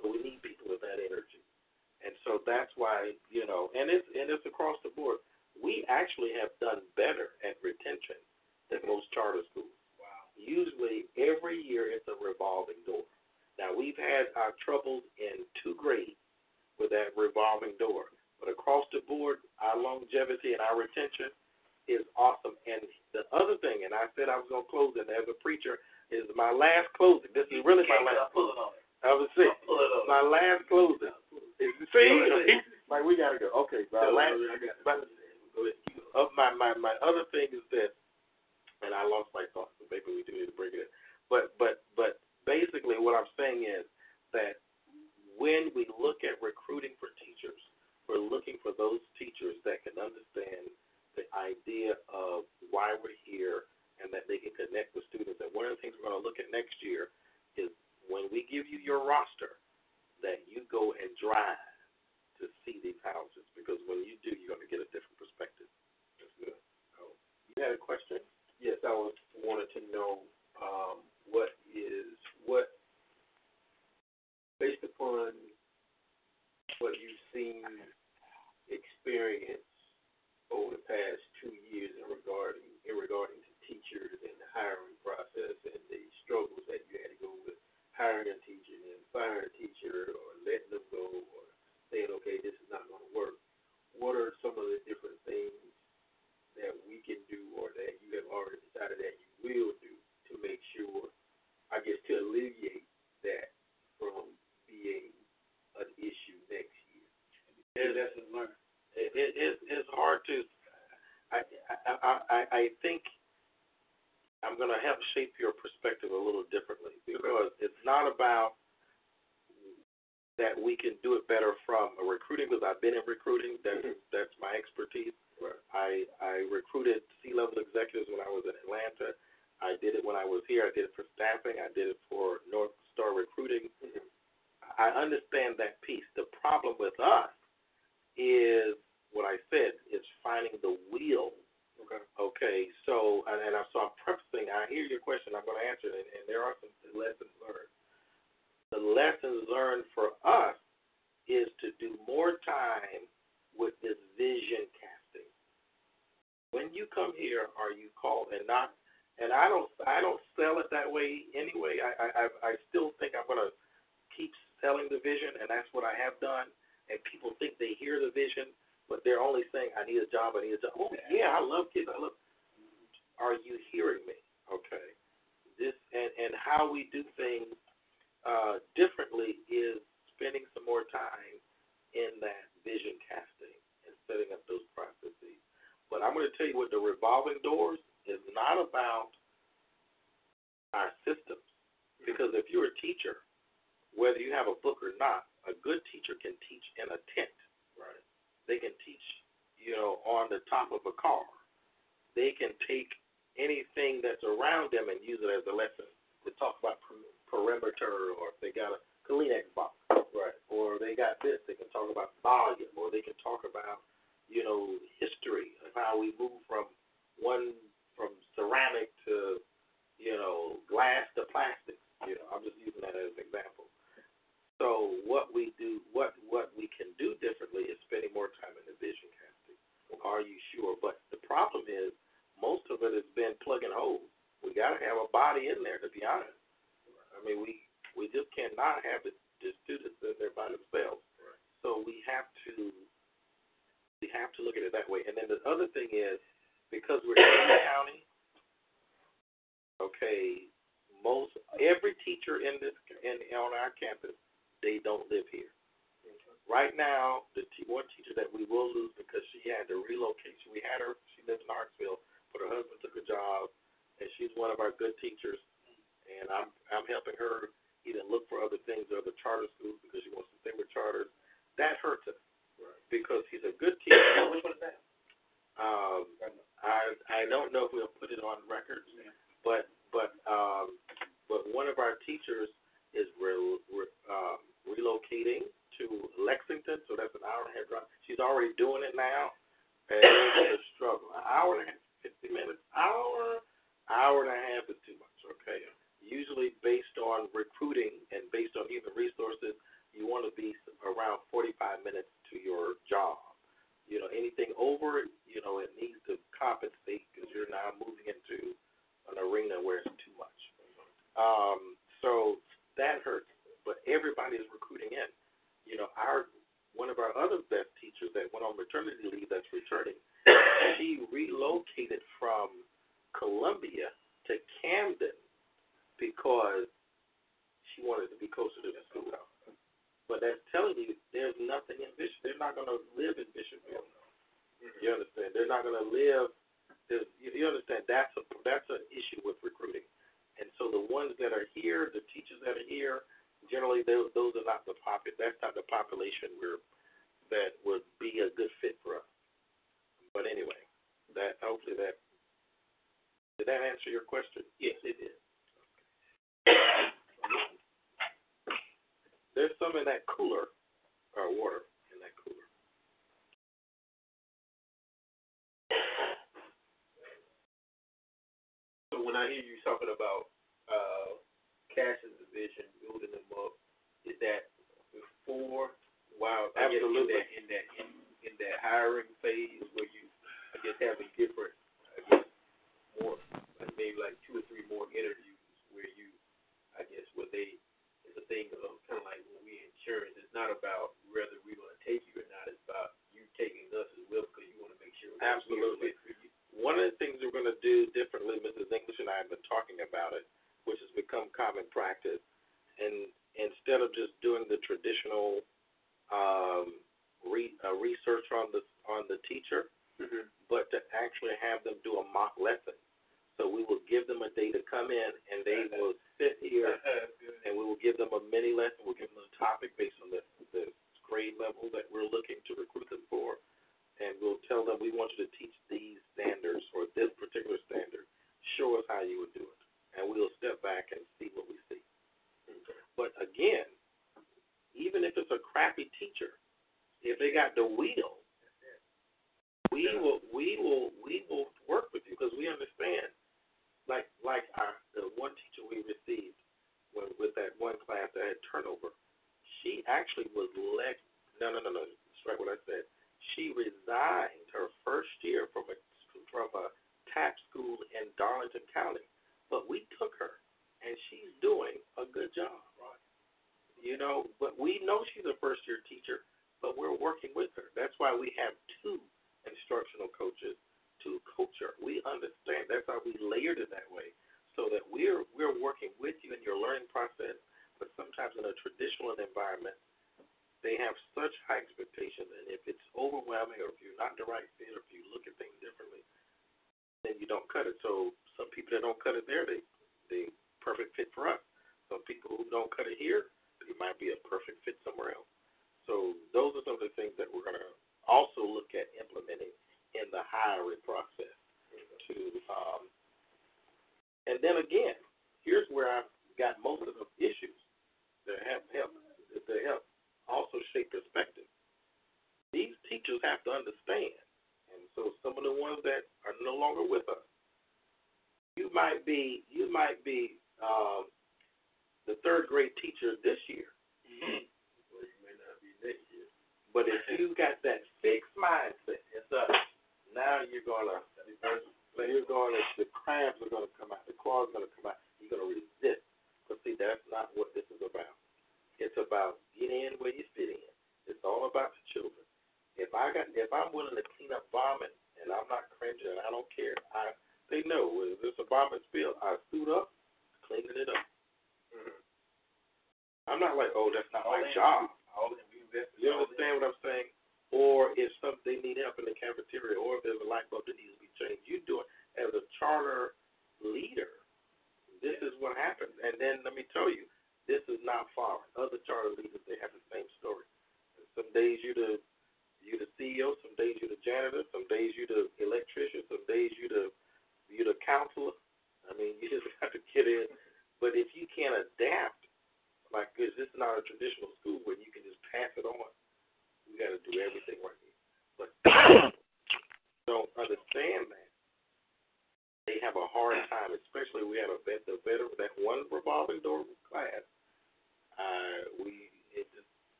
So we need people with that energy. And so that's why, you know, and it's and it's across the board. We actually have done better at retention than most charter schools. Wow. Usually every year it's a revolving door. Now we've had our troubles in two grades with that revolving door. But across the board, our longevity and our retention is awesome. And the other thing, and I said I was gonna close it as a preacher, is my last closing. This is really my last. On. I was sick. Pull it on. My last closing. See, [laughs] like we gotta go. Okay, my last. My, uh, my my my other thing is this, and I lost my thought, so maybe we do need to bring it in. But but but basically, what I'm saying is that when we look at recruiting for teachers, we're looking for those teachers that can understand the idea of why we're here and that they can connect with students. And one of the things we're going to look at next year is when we give you your roster, that you go and drive to see these houses because when you do, you're going to get a different perspective. That's good. Oh, you had a question? Yes, I was wanted to know um, what is what based upon what you've seen experience over the past two years in regarding in regarding to teachers and the hiring process and the struggles that you had to go with hiring a teacher and firing a teacher or letting them go or saying, okay, this is not going to work. What are some of the different things that we can do or that you have already decided that you will do to make sure, I guess, to alleviate that from being an issue next year? Yeah, lessons learned. It, it, it, it's hard to. I, I I I think I'm going to help shape your perspective a little differently because it's not about that we can do it better from a recruiting because I've been in recruiting. That's mm-hmm. that's my expertise. I I recruited C level executives when I was in Atlanta. I did it when I was here. I did it for staffing. I did it for North Star Recruiting. Mm-hmm. I understand that piece. The problem with us is what I said is finding the wheel. Okay. Okay. So and, and I so I'm prefacing. I hear your question. I'm going to answer it, and, and there are some lessons learned. The lessons learned for us is to do more time with this vision casting. When you come here, are you called and not? And I don't, I don't sell it that way anyway. I, I, I still think I'm going to keep selling the vision, and that's what I have done. And people think they hear the vision, but they're only saying, "I need a job. I need a job." Oh yeah, I love kids. I love. Are you hearing me? Okay. This and and how we do things uh, differently is spending some more time in that vision casting and setting up those processes. But I'm going to tell you what the revolving doors is not about our systems. Because if you're a teacher, whether you have a book or not, a good teacher can teach in a tent. They can teach, you know, on the top of a car. They can take anything that's around them and use it as a lesson to talk about perimeter, or if they got a Kleenex box, right? Or they got this, they can talk about volume, or they can talk about, you know, history of how we move from one from ceramic to, you know, glass to plastic. You know, I'm just using that as an example. So what we do, what what we can do differently is spending more time in the vision casting. Are you sure? But the problem is most of it has been plugging holes. We got to have a body in there, to be honest. I mean, we we just cannot have the, the students in there by themselves. Right. So we have to we have to look at it that way. And then the other thing is because we're in the county, okay, most every teacher in this in on our campus they don't live here. Right now, the t- one teacher that we will lose because she had to relocate. We had her; she lives in Hartsville, but her husband took a job, and she's one of our good teachers. And I'm I'm helping her either look for other things or other charter schools because she wants to stay with charters. That hurts us right. because he's a good teacher. Which one is that? Um, I I don't know if we'll put it on record, yeah. but but um, but one of our teachers is real. re, um, relocating to Lexington, so that's an hour and a half drive. She's already doing it now, and it's a struggle. An hour and a half, 50 minutes, hour, hour and a half is too much, okay? Usually based on recruiting and based on even resources, you want to be around 45 minutes to your job. You know, anything over, you know, it needs to compensate because you're now moving into an arena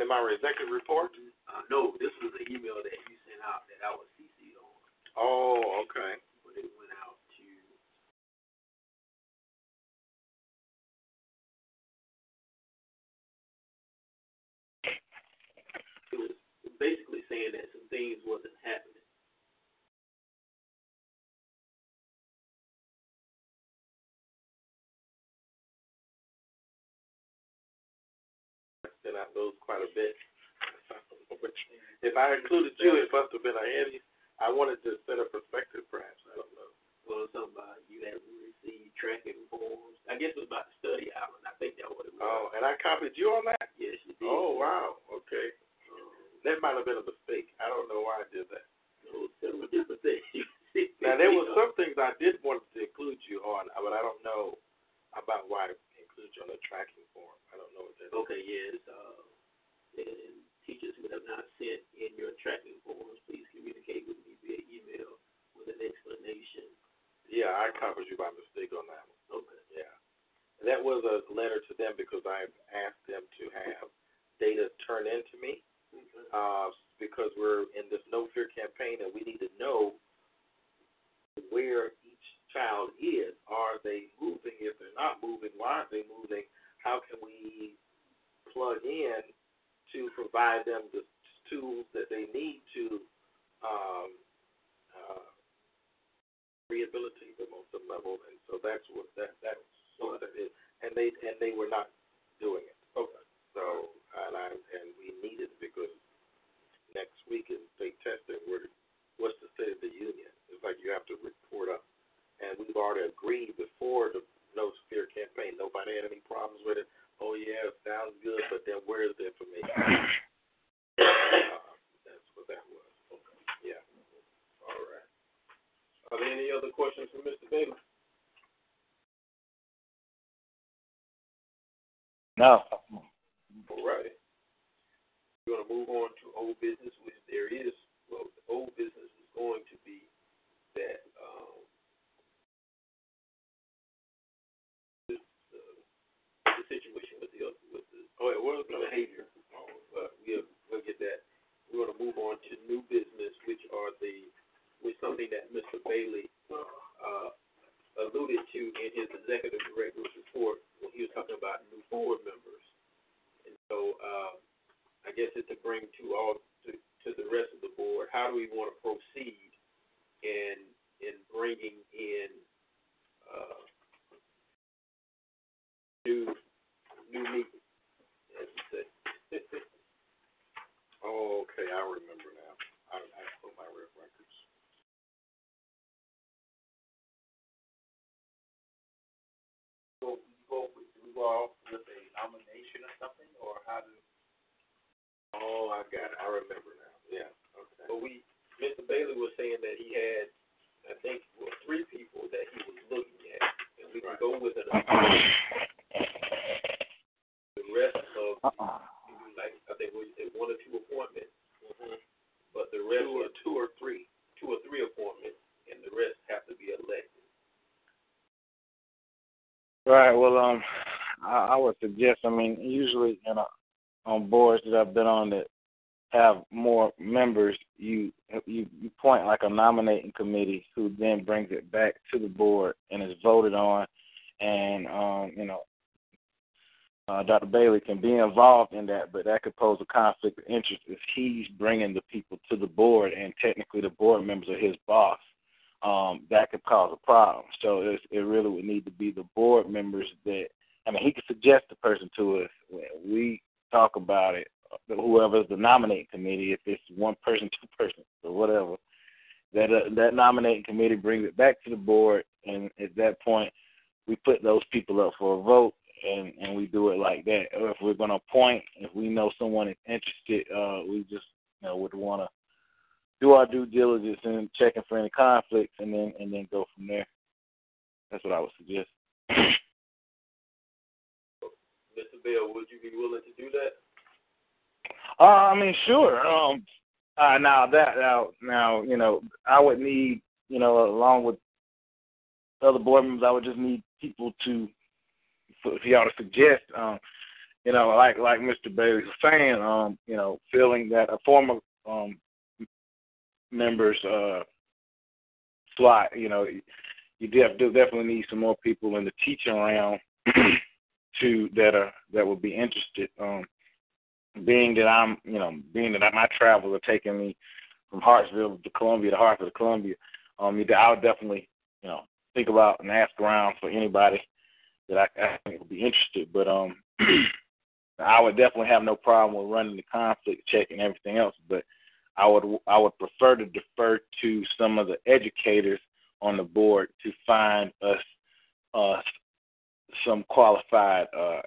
In my executive report? Uh, no, this was the email that you sent out that I was CC'd on, Oh, those quite a bit. if I included you, it must have been a heavy. I wanted to set a perspective, perhaps. I don't know. Well, something about you haven't received tracking forms. I guess it was about the study island. I think that's what it was. Oh, and I copied you on that. yes, you did. Oh, wow. Okay. That might have been a mistake. I don't know why I did that. Those several different things. Now there were some things I did want to include you on, but I don't know about why I include you on the tracking form. I don't know what that is. Okay, yes. Uh, and teachers who have not sent in your tracking forms, please communicate with me via email with an explanation. Yeah, I copied you by mistake on that one. Okay. Yeah. And that was a letter to them because I've asked them to have data turned into me Okay. uh, because we're in this No Fear campaign and we need to know where each child is. Are they moving? If they're not moving, why aren't they moving? How can we plug in to provide them the tools that they need to um, uh, rehabilitate them on some level? And so that's what that that's what that is. And they and they were not doing it. Okay. So and I and we need it because next week is state testing. Where what's the state of the union? It's like you have to report up, and we've already agreed before the No Fear campaign. Nobody had any problems with it. Oh yeah, it sounds good, but then where's the information? [coughs] uh, that's what that was. Okay. Yeah. All right. Are there any other questions for Mr. Bailey? No. All right. We're going to move on to old business, which there is, well, the old business is going to be that um, this, uh, the situation with the with the Oh, it was the behavior. But we'll we'll get that. We're going to move on to new business, which are the which something that Mr. Bailey uh, alluded to in his executive director's report when he was talking about new board members. And so uh, I guess it's to bring to all to, to the rest of the board. How do we want to proceed in in bringing in uh, new new meetings, as you say? Oh, okay. I remember now. I I put my re- records. go you go with do we go off with a nomination or something, or how do? Oh, I got it. I remember now. Yeah. Okay. But we, Mr. Bailey was saying that he had, I think, well, three people that he was looking at, and we can go with it. Right. Well, um, I, I would suggest. I mean, usually, you know, on boards that I've been on that have more members, you you you point like a nominating committee who then brings it back to the board and is voted on, and um, you know, uh, Dr. Bailey can be involved in that, but that could pose a conflict of interest if he's bringing the people to the board and technically the board members are his boss. Um, that could cause a problem. So it, it really would need to be the board members that. I mean, he could suggest the person to us. When we talk about it whoever's the nominating committee, if it's one person, two persons, or whatever, that uh, that nominating committee brings it back to the board, and at that point, we put those people up for a vote, and and we do it like that. Or if we're going to appoint, if we know someone is interested, uh, we just you know would want to do our due diligence and checking for any conflicts, and then and then go from there. That's what I would suggest. [clears throat] Mr. Bell, would you be willing to do that? Uh, I mean, sure. Um, uh, now that now now you know, I would need you know along with other board members, I would just need people to if y'all to suggest, um, you know, like like Mr. Bailey was saying, um, you know, feeling that a former um members uh slot, you know, you def- definitely need some more people in the teaching realm [clears throat] to that are that would be interested. Um, being that I'm, you know, being that my travels are taking me from Hartsville to Columbia to Hartsville to Columbia, um, I would definitely, you know, think about and ask around for anybody that I, I think would be interested. But um, [clears throat] I would definitely have no problem with running the conflict check and everything else. But I would I would prefer to defer to some of the educators on the board to find us uh, some qualified uh,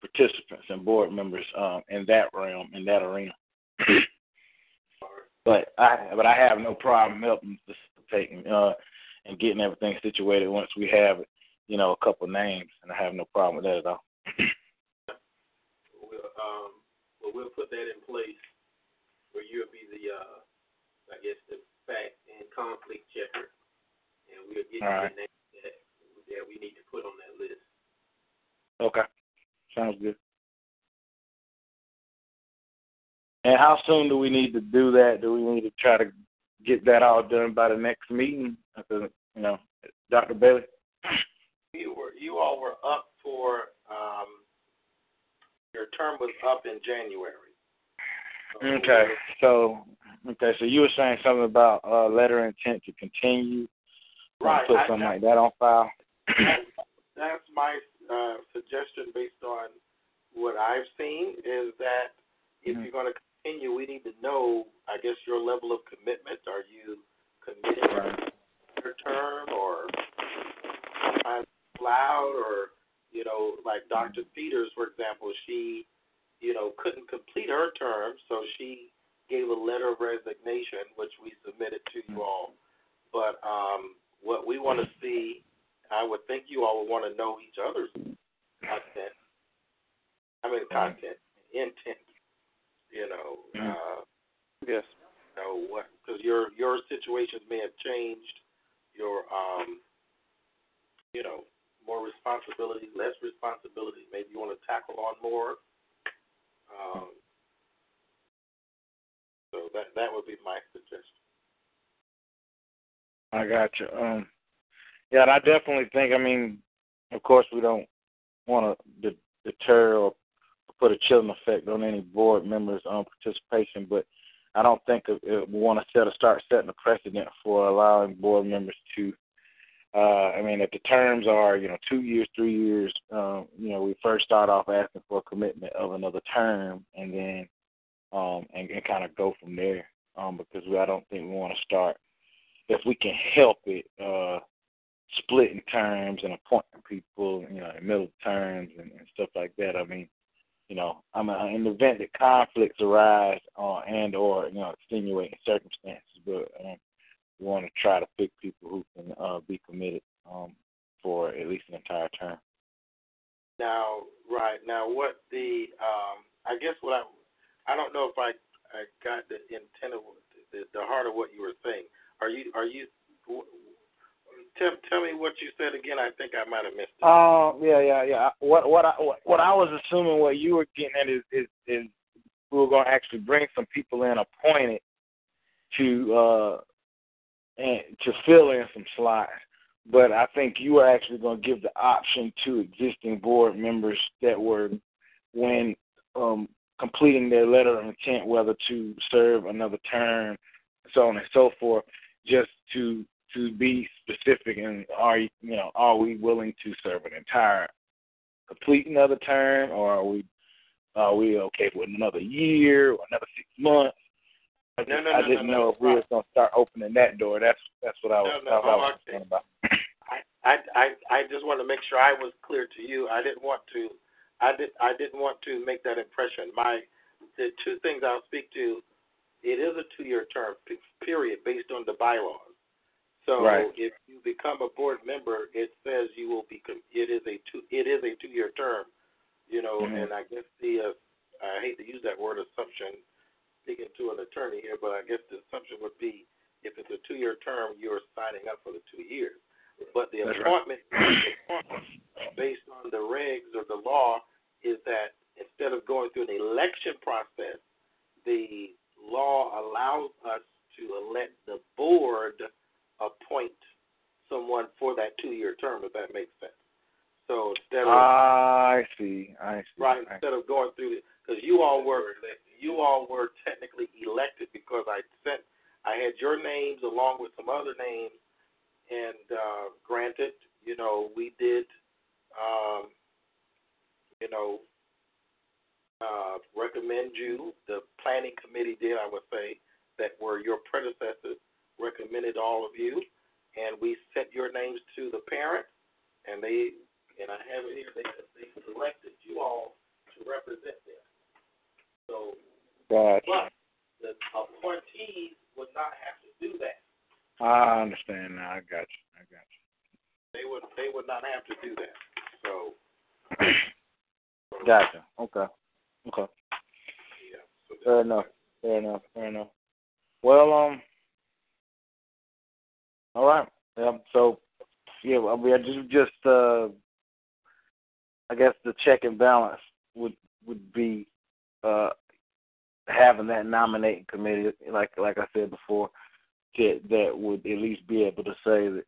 participants and board members um, in that realm, in that arena. [clears throat] but I but I have no problem helping facilitating uh, and getting everything situated once we have you know a couple names, and I have no problem with that at all. we'll um, well we'll put that in place where you'll be the uh, I guess the fact and conflict checker, and we'll get all right. the names that, that we need to put on that list. Okay. Sounds good. And how soon do we need to do that? Do we need to try to get that all done by the next meeting? you know, Dr. Bailey. You were you all were up for um, your term was up in January. So okay, so okay, so you were saying something about uh, letter of intent to continue. Right. Put something I, like that on file. That's my uh, suggestion based on what I've seen is that if mm-hmm. you're going to continue, we need to know, I guess, your level of commitment. Are you committed right. your term or I'm loud or, you know, like Dr. Mm-hmm. Peters, for example, she, you know, couldn't complete her term, so she gave a letter of resignation, which we submitted to you mm-hmm. all. But um, what we want to see I would think you all would want to know each other's content. I mean, content, intent. You know. Mm-hmm. Uh, yes. You know what? Because your your situations may have changed. Your um. You know, more responsibilities, less responsibilities. Maybe you want to tackle on more. Um, so that that would be my suggestion. I got you. Um, yeah, and I definitely think. I mean, of course, we don't want to deter or put a chilling effect on any board members' on participation, but I don't think we want to set a start setting a precedent for allowing board members to. Uh, I mean, if the terms are, you know, two years, three years, um, you know, we first start off asking for a commitment of another term, and then um, and, and kind of go from there. Um, because we, I don't think we want to start if we can help it. Uh, splitting terms and appointing people, you know, in middle terms and, and stuff like that. I mean, you know, I mean, in the event that conflicts arise uh, and or you know extenuating circumstances, but um, we want to try to pick people who can uh, be committed um, for at least an entire term. Now, right now, what the um, I guess what I I don't know if I I got the intent of the, the heart of what you were saying. Are you are you tell tell me what you said again. I think I might have missed it. Um, yeah, yeah, yeah. What what I what, what I was assuming what you were getting at is is, is we were going to actually bring some people in appointed to uh and to fill in some slots. But I think you were actually going to give the option to existing board members that were when um completing their letter of intent whether to serve another term, so on and so forth, just to to be specific and are you know are we willing to serve an entire complete another term or are we are we okay with another year or another six months? I, no, no, I no, didn't no, know no, if we were going to start opening that door. That's that's what I was, No, no, what I was talking about. I, I I I just want to make sure I was clear to you. I didn't want to I did I didn't want to make that impression. My the two things I'll speak to. It is a two-year term period based on the bylaws. So Right. if you become a board member, it says you will be. It is a two. It is a two-year term. You know, Mhm. and I guess the uh, I hate to use that word assumption, speaking to an attorney here, but I guess the assumption would be if it's a two-year term, you're signing up for the two years. But the That's appointment, the appointment based on the regs or the law is that instead of going through an election process, the law allows us to elect the board appoint someone for that two-year term, if that makes sense. So instead of I see. I see. right I- instead of going through it, because you all were you all were technically elected because I sent I had your names along with some other names and uh granted you know we did um you know uh recommend you the planning committee did I would say that were your predecessors recommended all of you and we sent your names to the parents and they and I have it here they they selected you all to represent them. So, Gotcha. but the appointees would not have to do that. I understand now. I got you. I got you. They would they would not have to do that. So, [clears throat] Gotcha. Okay. Okay. yeah. So Fair enough. Fair enough. Fair enough. Well, um. All right. Yeah. So, yeah. I mean, I just just uh, I guess the check and balance would would be uh having that nominating committee, like like I said before, that that would at least be able to say that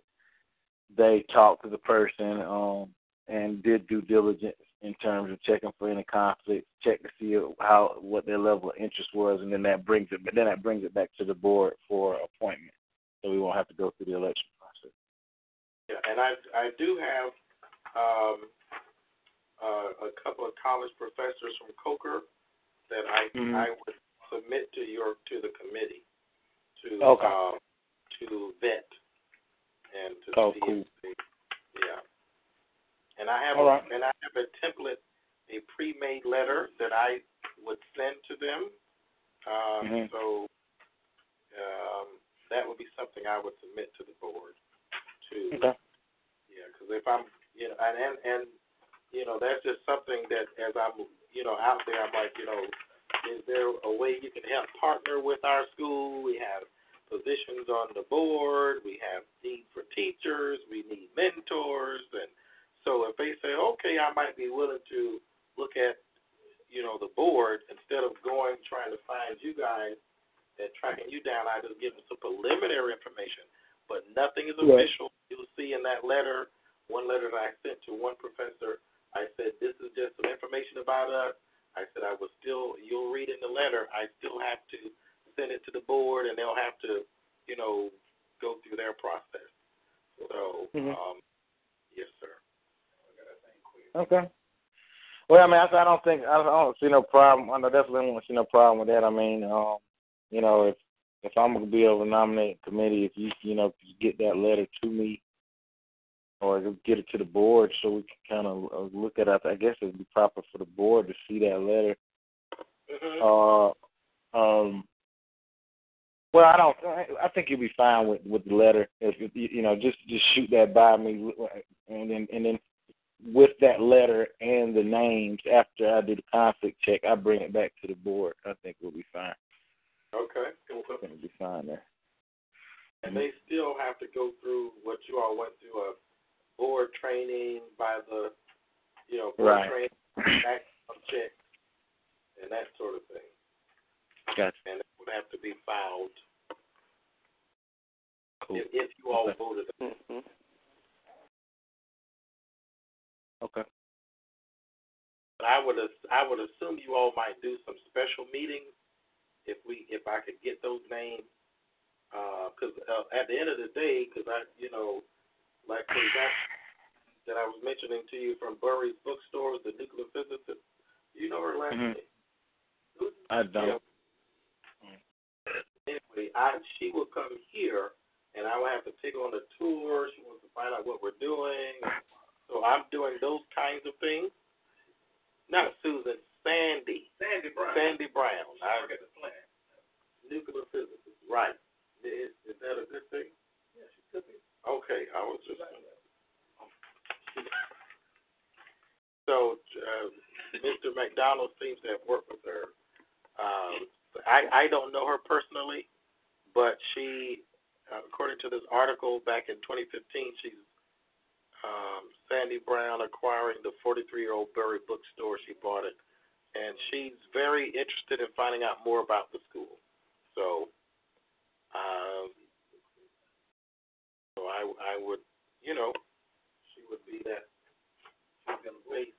they talked to the person um and did due diligence in terms of checking for any conflicts, check to see how what their level of interest was, and then that brings it. But then that brings it back to the board for appointment, so we won't have to go through the election process. yeah, and I I do have um uh, a couple of college professors from Coker that I Mhm. I would submit to your to the committee to Okay. uh, to vet and to Oh, see cool. if they, yeah. And I have All a, right. and I have a template, a pre-made letter that I would send to them. Um, Mhm. So um, that would be something I would submit to the board. To Okay. yeah, because if I'm you know and, and and you know that's just something that as I'm you know out there, I'm like you know, is there a way you can help partner with our school? We have positions on the board. We have need for teachers. We need mentors, and so if they say, okay, I might be willing to look at, you know, the board instead of going trying to find you guys and tracking you down, I just give them some preliminary information, but nothing is Right. official. You'll see in that letter, one letter that I sent to one professor, I said, this is just some information about us. I said I will still, you'll read in the letter, I still have to send it to the board, and they'll have to, you know, go through their process. So, Mhm. um, yes, sir. Okay. Well, I mean, I, I don't think I don't, I don't see no problem. I definitely don't see no problem with that. I mean, um, you know, if if I'm gonna be able to nominate a committee, if you you know if you get that letter to me, or get it to the board so we can kind of uh, look at it. I guess it'd be proper for the board to see that letter. Mhm. Uh, um. Well, I don't. I think you'll be fine with with the letter. If if you you know, just just shoot that by me, and then and then with that letter and the names after I do the conflict check, I bring it back to the board. I think we'll be fine. Okay. I think we'll be fine there. and they still have to go through what you all went through a board training by the, you know, board Right. training, background check, and that sort of thing. Gotcha. And it would have to be filed Cool. if, if you all Okay. voted. Mm-hmm. Okay. But I would I would assume you all might do some special meetings if we if I could get those names. Because uh, at the end of the day, because I you know like for example that I was mentioning to you from Burry's bookstore, the nuclear physicist. You know her last Mhm. name. I don't. Anyway, I she will come here and I will have to take on a tour. She wants to find out what we're doing. So I'm doing those kinds of things. Not Susan, Sandy. Sandy Brown. Sandy Brown. I get the plan. Nuclear physicist. Right. Is, is that a good thing? Yeah, she could be. Okay, I was just. [laughs] So uh, Mr. McDonald seems to have worked with her. Um, I I don't know her personally, but she, uh, according to this article back in 2015, she's um, Sandy Brown acquiring the 43-year-old Berry bookstore. She bought it, and she's very interested in finding out more about the school. So, um, so I I would, you know, she would be that. She's gonna wait.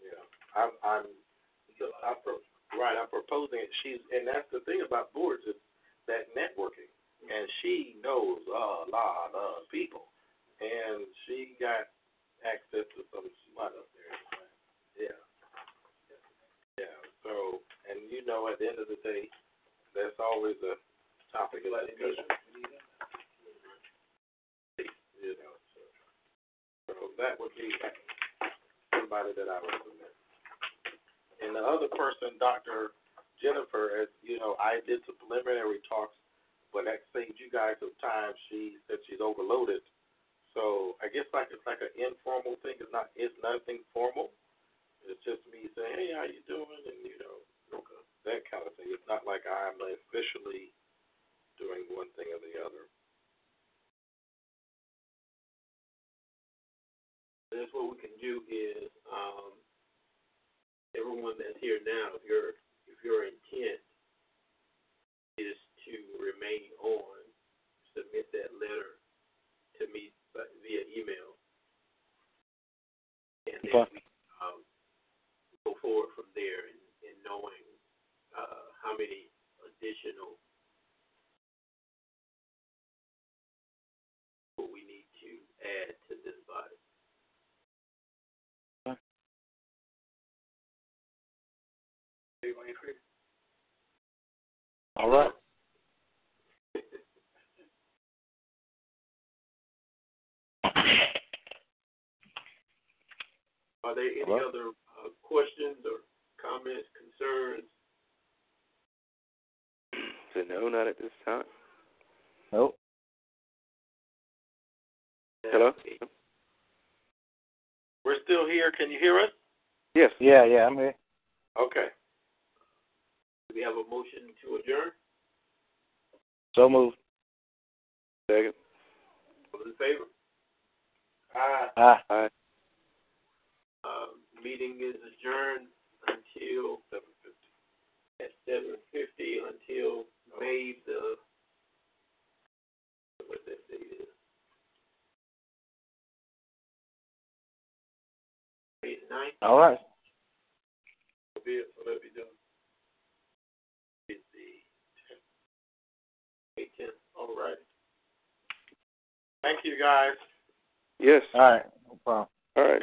Yeah, I'm I'm. I'm pro- right. I'm proposing it. She's and that's the thing about boards is that networking, and she knows a lot of people, and she got access to some smut up there. Yeah. So, and you know, at the end of the day, that's always a topic of discussion. You know, so, so that would be somebody that I would submit. And the other person, Dr. Jennifer, as you know, I did some preliminary talks, but that saved you guys some time. She said she's overloaded. So I guess like it's like an informal thing. It's not it's nothing formal. It's just me saying, Hey, how you doing? And you know, that kind of thing. It's not like I'm officially doing one thing or the other. That's what we can do is um, everyone that's here now, if your if your intent is to remain on, submit that letter to me via email, and then Okay. we forward from there in, in knowing uh, how many additional what we need to add to this body. All right. [laughs] Are there any Hello? other questions or comments, concerns? So no, not at this time. Nope. Hello. We're still here. Can you hear us? Yes. Yeah, yeah, I'm here. Okay. Do we have a motion to adjourn? So moved. Second. Those in favor? Ah. Ah. Aye. Meeting is adjourned until at seven fifty until May the what that date is. May ninth. All right. So be it. So let me do. Is the May tenth. All right. Thank you, guys. Yes. All right. No problem. All right.